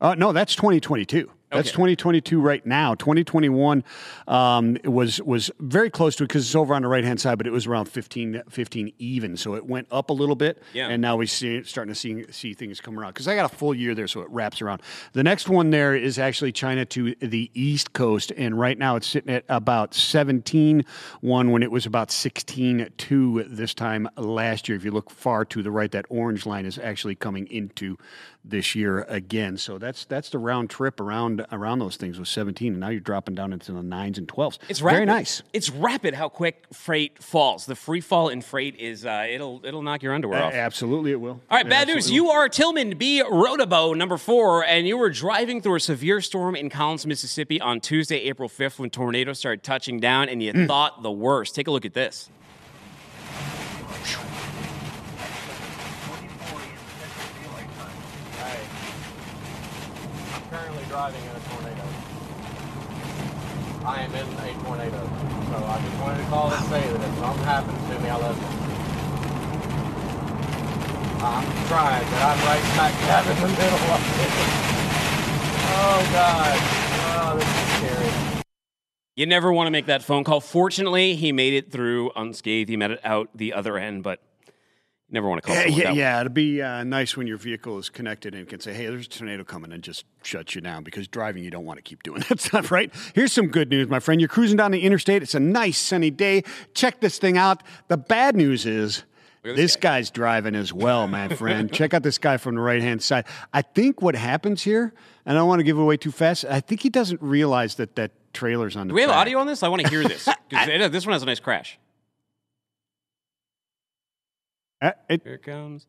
D: Uh, no, that's 2022. That's
C: Okay.
D: 2022 right now. 2021 um, was was very close to it because it's over on the right hand side, but it was around 15, 15 even. So it went up a little bit,
C: Yeah.
D: and now we see starting to see see things come around. Because I got a full year there, so it wraps around. The next one there is actually China to the east coast, and right now it's sitting at about 17 one when it was about 16 two this time last year. If you look far to the right, that orange line is actually coming into this year again. So that's that's the round trip around around those things was 17, and now you're dropping down into the nines and 12s.
C: It's rapid.
D: very nice.
C: It's rapid how quick freight falls. The free fall in freight is uh, it'll it'll knock your underwear
D: A-
C: off.
D: absolutely, it will.
C: All right, bad news. You are Tillman B. Rotobo, number four, and you were driving through a severe storm in Collins, Mississippi on Tuesday, April 5th, when tornadoes started touching down, and you
D: Mm.
C: thought the worst. Take a look at this.
L: I'm currently driving in a tornado. I am in a tornado. So I just wanted to call and say that if something happens to me, I love you. I'm trying, but I'm right smack dab in the middle of it. Oh, God. Oh, this is scary.
C: You never want to make that phone call. Fortunately, he made it through unscathed. He made it out the other end, but never want to call
D: Yeah, yeah, yeah. It'd be uh, nice when your vehicle is connected and can say, "Hey, there's a tornado coming," and just shut you down because driving you don't want to keep doing that stuff, right? Here's some good news, my friend. You're cruising down the interstate. It's a nice sunny day. Check this thing out. The bad news is. This
C: this guy.
D: guy's driving as well, my friend. Check out this guy from the right hand side. I think what happens here, and I don't want to give it away too fast. I think he doesn't realize that that trailer's on the.
C: Do we have
D: back.
C: audio on this? I want to hear this. it- this one has a nice crash.
D: Uh, it-
C: Here it comes.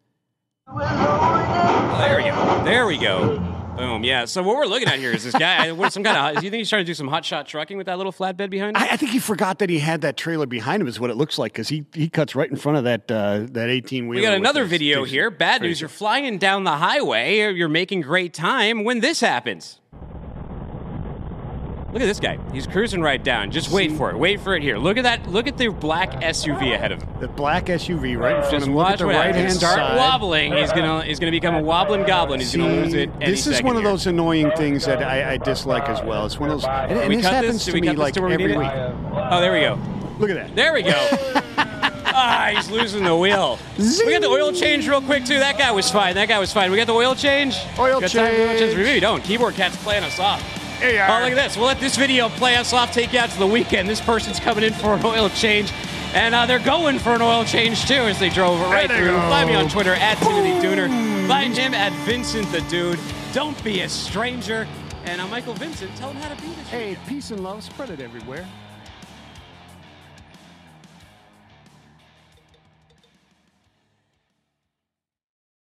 C: Oh, there we go. There we go. Boom. Yeah. So what we're looking at here is this guy. What some kind of? Do you think he's trying to do some hot shot trucking with that little flatbed behind him?
D: I, I think he forgot that he had that trailer behind him. Is what it looks like because he he cuts right in front of that uh, that eighteen wheel.
C: We got another video here. Bad news. You're flying down the highway. You're making great time when this happens. Look at this guy. He's cruising right down. Just wait for it. Wait for it here. Look at that. Look at the black SUV ahead of him.
D: The black SUV right in front of
C: Just
D: him. Look at the right hand
C: Start
D: side.
C: wobbling. He's gonna. He's gonna become a wobbling goblin. He's gonna lose it. Any
D: This is one of
C: here.
D: those annoying things that I, I dislike as well. It's one of those, and, and this happens
C: this?
D: To me like
C: to
D: every week.
C: Oh, there we go.
D: Look at that.
C: There we go. ah, he's losing the wheel. We got the oil change real quick too. That guy was fine. That guy was fine. We got the oil change.
D: Oil
C: got time for oil
D: change.
C: We don't. Keyboard cat's playing us off.
D: Hey,
C: Oh, look at this. We'll let this video play us off, take you out to the weekend. This person's coming in for an oil change. And uh, they're going for an oil change too as they drove right
D: There
C: through.
D: go.
C: Find me on Twitter at Timothy Dooner. Find him at Vincent the Dude. Don't be a stranger. And uh, Michael Vincent, tell him how to be this
D: Hey, peace and love, spread it everywhere.